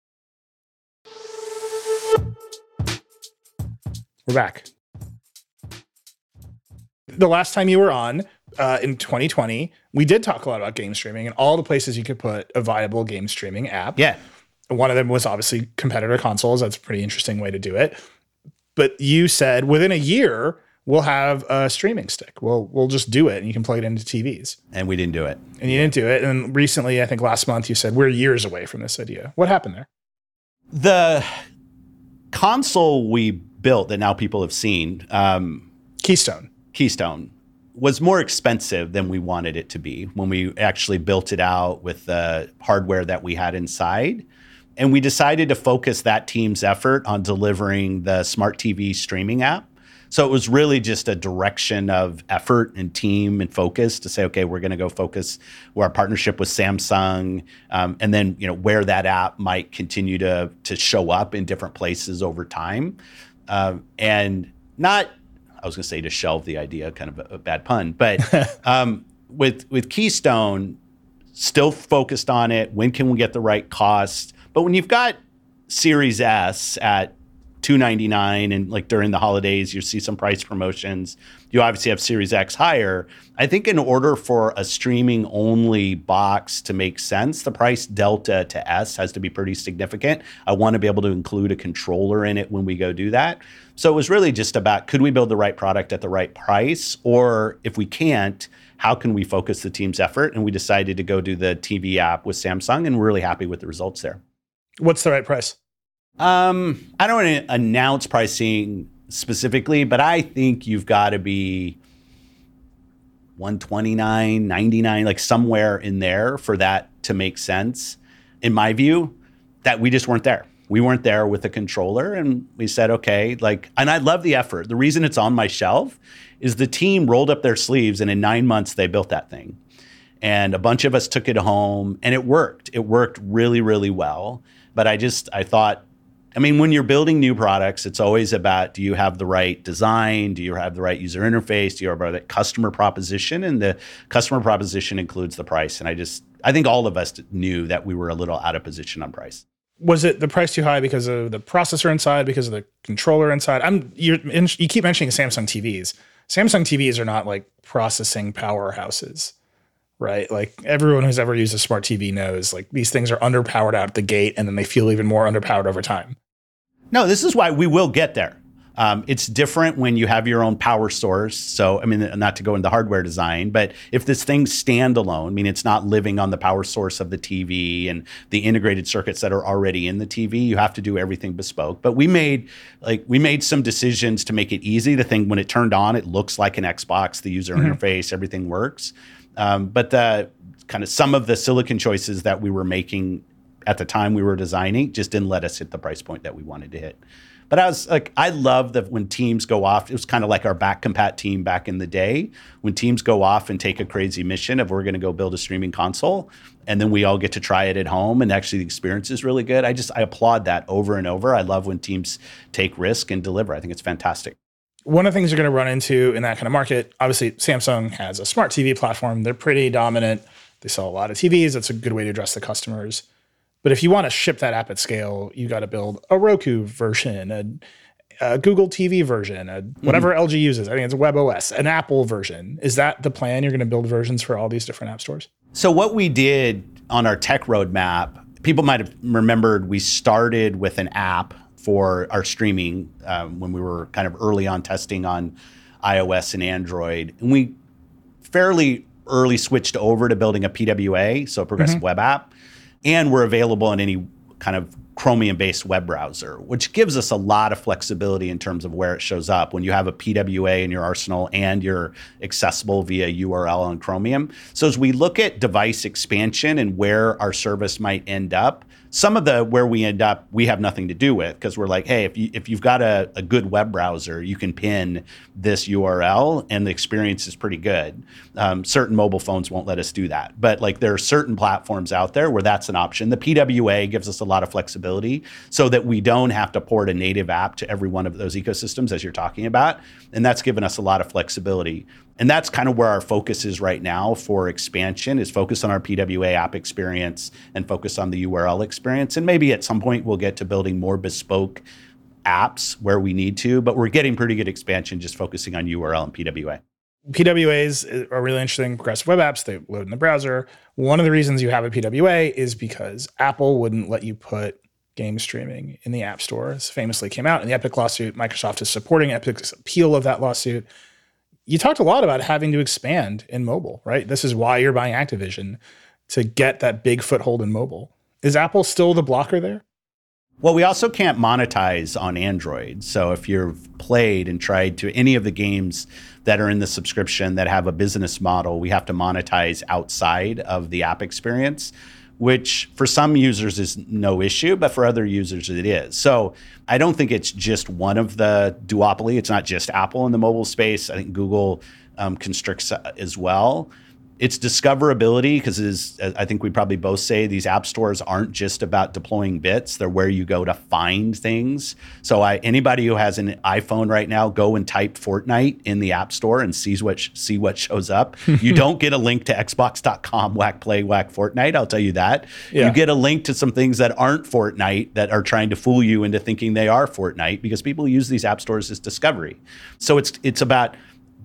We're back. The last time you were on uh, in 2020, we did talk a lot about game streaming and all the places you could put a viable game streaming app. Yeah, One of them was obviously competitor consoles. That's a pretty interesting way to do it. But you said within a year we'll have a streaming stick. We'll we'll just do it and you can plug it into TVs. and we didn't do it. And you didn't do it. And recently, I think last month you said we're years away from this idea. What happened there? The console we built that now people have seen, um, Keystone. Keystone, was more expensive than we wanted it to be when we actually built it out with the hardware that we had inside. And we decided to focus that team's effort on delivering the smart TV streaming app. So it was really just a direction of effort and team and focus to say, okay, we're going to go focus our partnership with Samsung, um, and then you know where that app might continue to to show up in different places over time, um, and not. I was going to say to shelve the idea, kind of a, a bad pun, but *laughs* um, with with Keystone, still focused on it. When can we get the right cost? But when you've got Series S at 299 and like during the holidays you see some price promotions you obviously have series x higher. I think in order for a streaming only box to make sense the price delta to s has to be pretty significant. I want to be able to include a controller in it when we go do that. So it was really just about could we build the right product at the right price? Or if we can't how can we focus the team's effort? And we decided to go do the tv app with samsung and we're really happy with the results there. What's the right price? um, I don't want to announce pricing specifically, but I think you've got to be 129, 99, like somewhere in there for that to make sense. In my view, that we just weren't there. We weren't there with the controller and we said, okay, like, and I love the effort. The reason it's on my shelf is the team rolled up their sleeves and in nine months they built that thing and a bunch of us took it home and it worked it worked really really well but i just i thought i mean when you're building new products it's always about do you have the right design do you have the right user interface do you have the right customer proposition and the customer proposition includes the price and i just i think all of us knew that we were a little out of position on price Was it the price too high because of the processor inside, because of the controller inside? I'm you you keep mentioning Samsung TVs. Samsung TVs are not like processing powerhouses, right? Like everyone who's ever used a smart TV knows, like these things are underpowered out the gate, and then they feel even more underpowered over time. No, this is why we will get there. Um, it's different when you have your own power source. So, I mean, not to go into hardware design, but if this thing's standalone, I mean, it's not living on the power source of the TV and the integrated circuits that are already in the TV. You have to do everything bespoke. But we made like we made some decisions to make it easy. The thing when it turned on, it looks like an Xbox. The user mm-hmm. interface, everything works. Um, but the kind of some of the silicon choices that we were making at the time we were designing just didn't let us hit the price point that we wanted to hit. But I was like, I love that when teams go off, it was kind of like our back compat team back in the day. When teams go off and take a crazy mission of we're going to go build a streaming console, and then we all get to try it at home, and actually the experience is really good. I just I applaud that over and over. I love when teams take risk and deliver. I think it's fantastic. One of the things you're going to run into in that kind of market, obviously, Samsung has a smart TV platform. They're pretty dominant. They sell a lot of TVs. That's a good way to address the customers. But if you want to ship that app at scale, you got to build a Roku version, a, a Google TV version, a, whatever mm-hmm. LG uses. I think it's WebOS, an Apple version. Is that the plan? You're going to build versions for all these different app stores? So what we did on our tech roadmap, people might have remembered we started with an app for our streaming um, when we were kind of early on testing on iOS and Android, and we fairly early switched over to building a PWA, so a progressive mm-hmm. web app and we're available on any kind of Chromium based web browser, which gives us a lot of flexibility in terms of where it shows up when you have a PWA in your arsenal and you're accessible via URL on Chromium. So, as we look at device expansion and where our service might end up, some of the where we end up we have nothing to do with because we're like hey if, you, if you've got a, a good web browser you can pin this url and the experience is pretty good. Um, certain mobile phones won't let us do that. But like there are certain platforms out there where that's an option. The pwa gives us a lot of flexibility so that we don't have to port a native app to every one of those ecosystems as you're talking about. And that's given us a lot of flexibility and that's kind of where our focus is right now for expansion is focus on our pwa app experience and focus on the url experience and maybe at some point we'll get to building more bespoke apps where we need to but we're getting pretty good expansion just focusing on url and pwa PWAs are really interesting progressive web apps. They load in the browser. One of the reasons you have a PWA is because Apple wouldn't let you put game streaming in the App Store. This famously came out in the Epic lawsuit. Microsoft is supporting Epic's appeal of that lawsuit you talked a lot about having to expand in mobile, right? This is why you're buying Activision to get that big foothold in mobile. Is Apple still the blocker there? Well, we also can't monetize on Android. So if you've played and tried to any of the games that are in the subscription that have a business model, we have to monetize outside of the app experience which for some users is no issue, but for other users it is. So I don't think it's just one of the duopoly. It's not just Apple in the mobile space. I think Google um, constricts as well it's discoverability because I think we probably both say these app stores aren't just about deploying bits; they're where you go to find things. So, I, anybody who has an iPhone right now, go and type Fortnite in the App Store and sees what see what shows up. *laughs* you don't get a link to Xbox.com whack play whack Fortnite. I'll tell you that. Yeah. You get a link to some things that aren't Fortnite that are trying to fool you into thinking they are Fortnite because people use these app stores as discovery. So it's it's about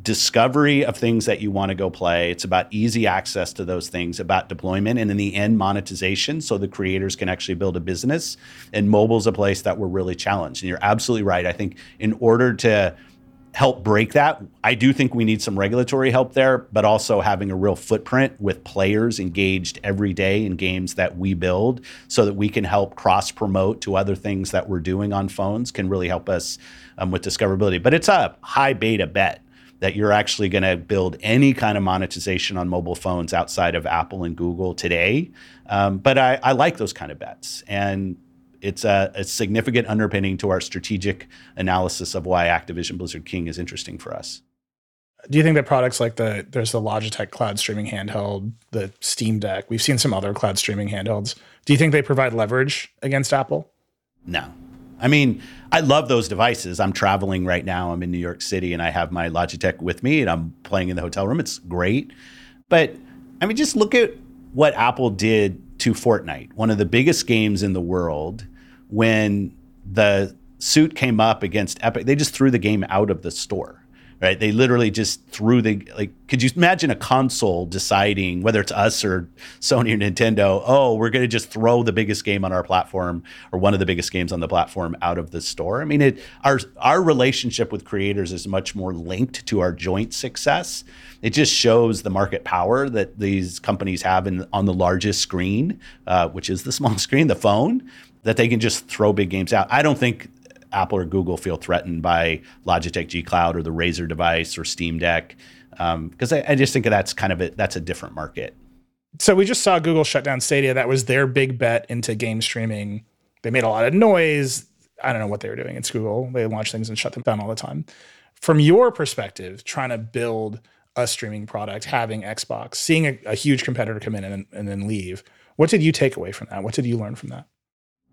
discovery of things that you want to go play. It's about easy access to those things, about deployment, and in the end, monetization so the creators can actually build a business. And mobile's a place that we're really challenged. And you're absolutely right. I think in order to help break that, I do think we need some regulatory help there, but also having a real footprint with players engaged every day in games that we build so that we can help cross promote to other things that we're doing on phones can really help us um, with discoverability. But it's a high beta bet that you're actually going to build any kind of monetization on mobile phones outside of Apple and Google today. Um, but I, I, like those kind of bets. And it's a, a, significant underpinning to our strategic analysis of why Activision Blizzard King is interesting for us. Do you think that products like the there's the Logitech cloud streaming handheld, the Steam Deck, we've seen some other cloud streaming handhelds. Do you think they provide leverage against Apple? No. I mean, I love those devices. I'm traveling right now. I'm in New York City and I have my Logitech with me and I'm playing in the hotel room. It's great. But I mean, just look at what Apple did to Fortnite, one of the biggest games in the world, when the suit came up against Epic, they just threw the game out of the store right? They literally just threw the like. Could you imagine a console deciding whether it's us or Sony or Nintendo? Oh, we're going to just throw the biggest game on our platform or one of the biggest games on the platform out of the store. I mean, it our our relationship with creators is much more linked to our joint success. It just shows the market power that these companies have in on the largest screen, uh, which is the small *laughs* screen, the phone. That they can just throw big games out. I don't think Apple or Google feel threatened by Logitech G Cloud or the Razer device or Steam Deck, because um, I, I, just think that's kind of a, that's a different market. So we just saw Google shut down Stadia. That was their big bet into game streaming. They made a lot of noise. I don't know what they were doing. It's Google. They launch things and shut them down all the time. From your perspective, trying to build a streaming product, having Xbox, seeing a, a huge competitor come in and, and then leave, what did you take away from that? What did you learn from that?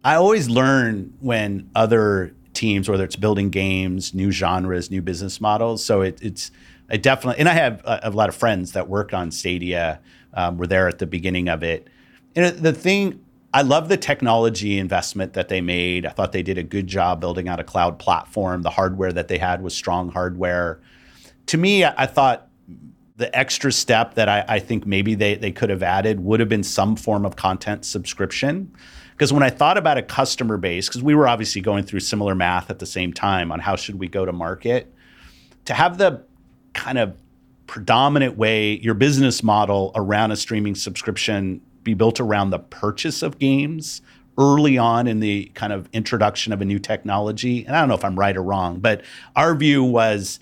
I always learn when other teams, whether it's building games, new genres, new business models. So it, it's I definitely, and I have a, a, lot of friends that work on Stadia. Um, were there at the beginning of it. And the thing, I love the technology investment that they made. I thought they did a good job building out a cloud platform. The hardware that they had was strong hardware. To me, I, I thought the extra step that I, I think maybe they, they could have added would have been some form of content subscription. Because when I thought about a customer base, because we were obviously going through similar math at the same time on how should we go to market, to have the kind of predominant way your business model around a streaming subscription be built around the purchase of games early on in the kind of introduction of a new technology. And I don't know if I'm right or wrong, but our view was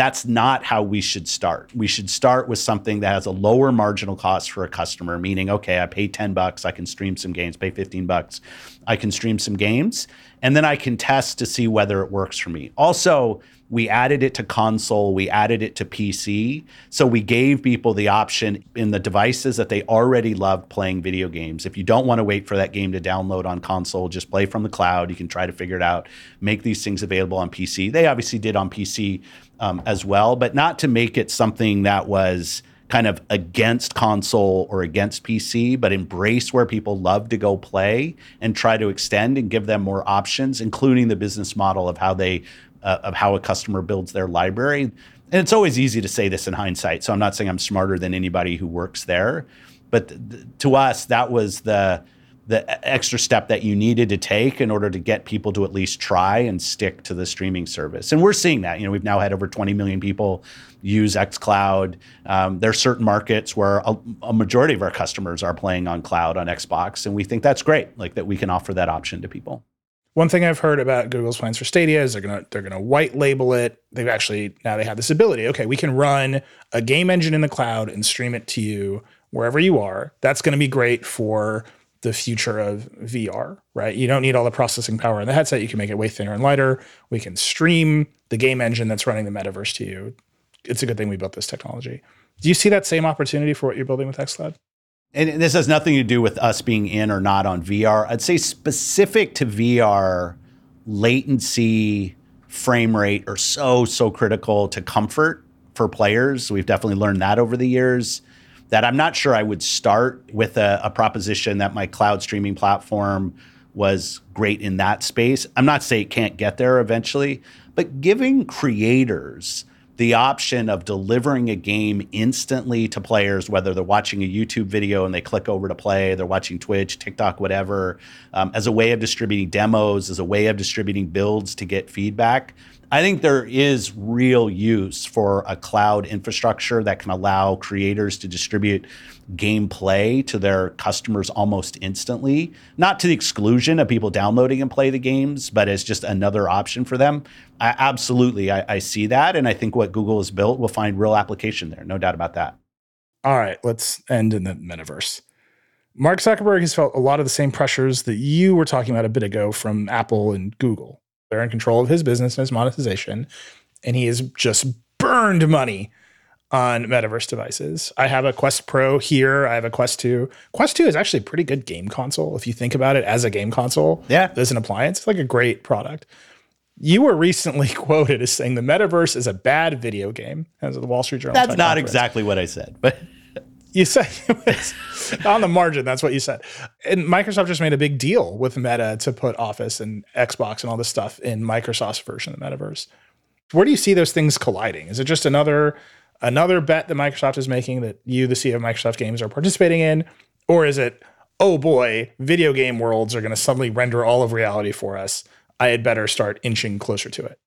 that's not how we should start. We should start with something that has a lower marginal cost for a customer, meaning, okay, I pay 10 bucks, I can stream some games, pay 15 bucks, I can stream some games, and then I can test to see whether it works for me. Also, we added it to console, we added it to PC. So we gave people the option in the devices that they already loved playing video games. If you don't want to wait for that game to download on console, just play from the cloud. You can try to figure it out, make these things available on PC. They obviously did on PC um, as well, but not to make it something that was kind of against console or against PC, but embrace where people love to go play and try to extend and give them more options, including the business model of how they uh, of how a customer builds their library. And it's always easy to say this in hindsight. So I'm not saying I'm smarter than anybody who works there, but th- to us that was the the extra step that you needed to take in order to get people to at least try and stick to the streaming service. And we're seeing that. You know, we've now had over 20 million people use xCloud. Um, there are certain markets where a, a, majority of our customers are playing on cloud on Xbox, and we think that's great. Like that we can offer that option to people. One thing I've heard about Google's plans for Stadia is they're gonna they're gonna white label it. They've actually now they have this ability. Okay, we can run a game engine in the cloud and stream it to you wherever you are. That's going to be great for the future of VR, right? You don't need all the processing power in the headset. You can make it way thinner and lighter. We can stream the game engine that's running the metaverse to you. It's a good thing we built this technology. Do you see that same opportunity for what you're building with xCloud? And this has nothing to do with us being in or not on VR. I'd say specific to VR, latency, frame rate are so, so critical to comfort for players. We've definitely learned that over the years that I'm not sure I would start with a, a, proposition that my cloud streaming platform was great in that space. I'm not saying it can't get there eventually, but giving creators the option of delivering a game instantly to players, whether they're watching a YouTube video and they click over to play, they're watching Twitch, TikTok, whatever, um, as a way of distributing demos, as a way of distributing builds to get feedback. I think there is real use for a cloud infrastructure that can allow creators to distribute gameplay to their customers almost instantly, not to the exclusion of people downloading and play the games, but as just another option for them. I, absolutely, I, I see that. And I think what Google has built will find real application there. No doubt about that. All right, let's end in the metaverse. Mark Zuckerberg has felt a lot of the same pressures that you were talking about a bit ago from Apple and Google. They're in control of his business and his monetization, and he has just burned money on metaverse devices. I have a Quest Pro here. I have a Quest 2. Quest 2 is actually a pretty good game console if you think about it as a game console. Yeah. As an appliance, it's like a great product. You were recently *laughs* quoted as saying the metaverse is a bad video game, as the Wall Street Journal. That's not exactly what I said, but You said *laughs* on the margin. That's what you said. And Microsoft just made a big deal with Meta to put Office and Xbox and all this stuff in Microsoft's version of the metaverse. Where do you see those things colliding? Is it just another another bet that Microsoft is making that you, the CEO of Microsoft Games, are participating in, or is it, oh boy, video game worlds are going to suddenly render all of reality for us? I had better start inching closer to it.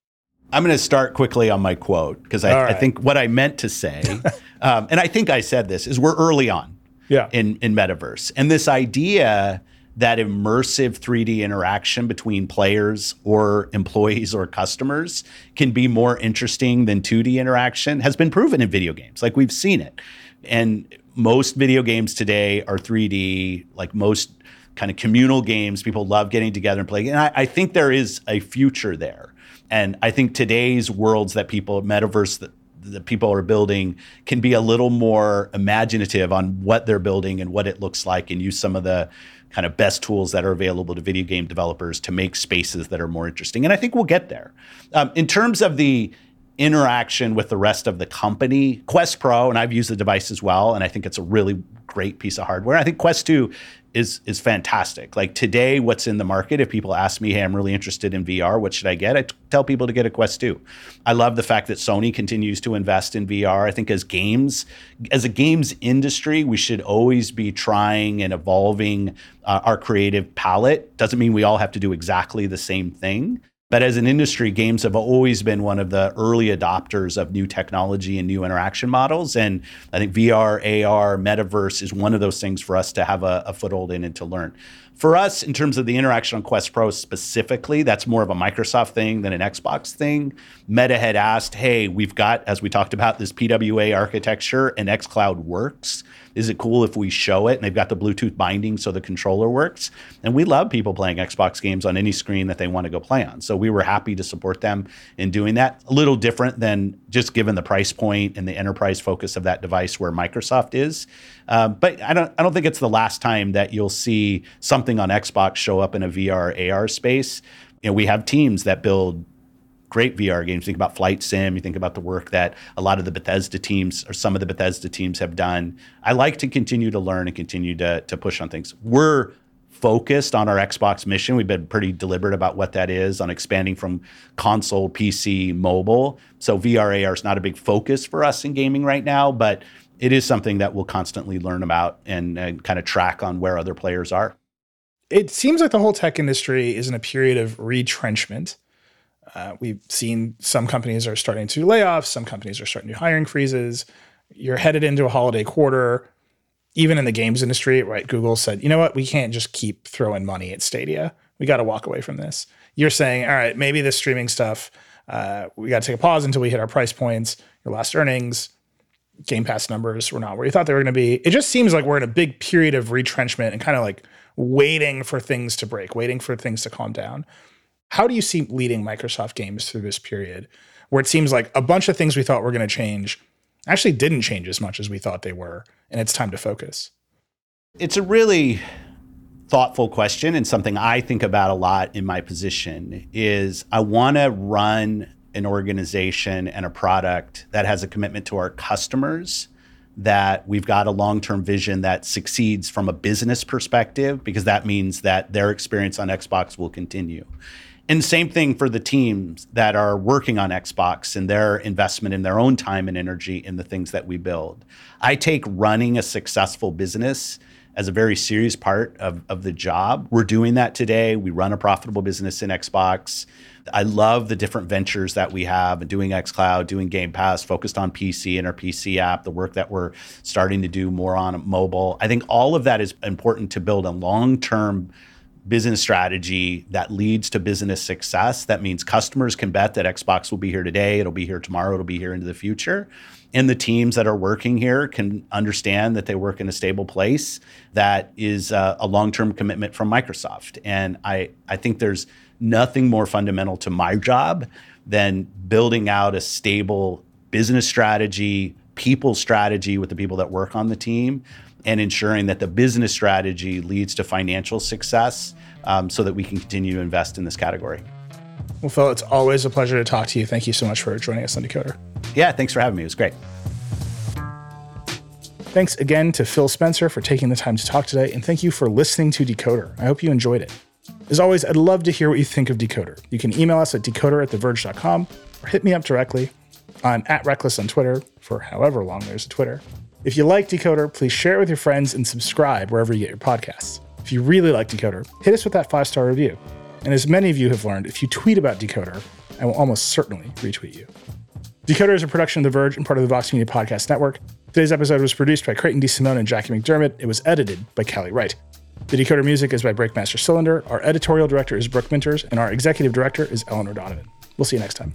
I'm going to start quickly on my quote because I, right. I, think what I meant to say, *laughs* um, and I think I said this, is we're early on yeah. in, in metaverse. And this idea that immersive 3D interaction between players or employees or customers can be more interesting than 2D interaction has been proven in video games. Like we've seen it. And most video games today are 3D, like most kind of communal games. People love getting together and playing. And I, I think there is a future there. And I think today's worlds that people, metaverse that that people are building can be a little more imaginative on what they're building and what it looks like and use some of the kind of best tools that are available to video game developers to make spaces that are more interesting. And I think we'll get there. Um, in terms of the interaction with the rest of the company, Quest Pro, and I've used the device as well, and I think it's a really great piece of hardware. I think Quest 2 is is fantastic. Like today, what's in the market? If people ask me, "Hey, I'm really interested in VR. What should I get?" I t- tell people to get a Quest 2. I love the fact that Sony continues to invest in VR. I think as games, as a games industry, we should always be trying and evolving uh, our creative palette. Doesn't mean we all have to do exactly the same thing. But as an industry, games have always been one of the early adopters of new technology and new interaction models. And I think VR, AR, metaverse is one of those things for us to have a, a foothold in and to learn. For us, in terms of the interaction on Quest Pro specifically, that's more of a Microsoft thing than an Xbox thing. Meta had asked, hey, we've got, as we talked about, this PWA architecture and xCloud works. Is it cool if we show it? And they've got the Bluetooth binding so the controller works. And we love people playing Xbox games on any screen that they want to go play on. So we were happy to support them in doing that. A little different than just given the price point and the enterprise focus of that device where Microsoft is. Um, but I don't, I don't think it's the last time that you'll see something on Xbox show up in a VR AR space. You know, we have teams that build great VR games. Think about Flight Sim. You think about the work that a lot of the Bethesda teams or some of the Bethesda teams have done. I like to continue to learn and continue to, to push on things. We're focused on our Xbox mission. We've been pretty deliberate about what that is on expanding from console, PC, mobile. So VR AR is not a big focus for us in gaming right now, but it is something that we'll constantly learn about and, and kind of track on where other players are. It seems like the whole tech industry is in a period of retrenchment. Uh, we've seen some companies are starting to do layoffs, some companies are starting to hiring freezes. You're headed into a holiday quarter. Even in the games industry, right? Google said, you know what? We can't just keep throwing money at Stadia. We got to walk away from this. You're saying, all right, maybe this streaming stuff, uh, we got to take a pause until we hit our price points, your last earnings, Game Pass numbers were not where you thought they were going to be. It just seems like we're in a big period of retrenchment and kind of like waiting for things to break, waiting for things to calm down. How do you see leading Microsoft games through this period where it seems like a bunch of things we thought were going to change actually didn't change as much as we thought they were, and it's time to focus? It's a really thoughtful question and something I think about a lot in my position is I want to run an organization and a product that has a commitment to our customers that we've got a long-term vision that succeeds from a business perspective because that means that their experience on Xbox will continue. And same thing for the teams that are working on Xbox and their investment in their own time and energy in the things that we build. I take running a successful business as a very serious part of, of the job. We're doing that today. We run a profitable business in Xbox. I love the different ventures that we have and doing xCloud, doing Game Pass, focused on PC and our PC app, the work that we're starting to do more on mobile. I think all of that is important to build a long term business strategy that leads to business success. That means customers can bet that Xbox will be here today, it'll be here tomorrow, it'll be here into the future. And the teams that are working here can understand that they work in a stable place that is uh, a, a long term commitment from Microsoft. And I, I think there's nothing more fundamental to my job than building out a stable business strategy, people strategy with the people that work on the team and ensuring that the business strategy leads to financial success um, so that we can continue to invest in this category. Well, Phil, it's always a pleasure to talk to you. Thank you so much for joining us on Decoder. Yeah, thanks for having me. It was great. Thanks again to Phil Spencer for taking the time to talk today, and thank you for listening to Decoder. I hope you enjoyed it. As always, I'd love to hear what you think of Decoder. You can email us at decoder at theverge.com or hit me up directly. I'm at Reckless on Twitter for however long there's a Twitter. If you like Decoder, please share it with your friends and subscribe wherever you get your podcasts. If you really like Decoder, hit us with that five star review. And as many of you have learned, if you tweet about Decoder, I will almost certainly retweet you. Decoder is a production of The Verge and part of the Vox Media Podcast Network. Today's episode was produced by Creighton DeSimone and Jackie McDermott. It was edited by Callie Wright. The Decoder music is by Breakmaster Cylinder. Our editorial director is Brooke Minters, and our executive director is Eleanor Donovan. We'll see you next time.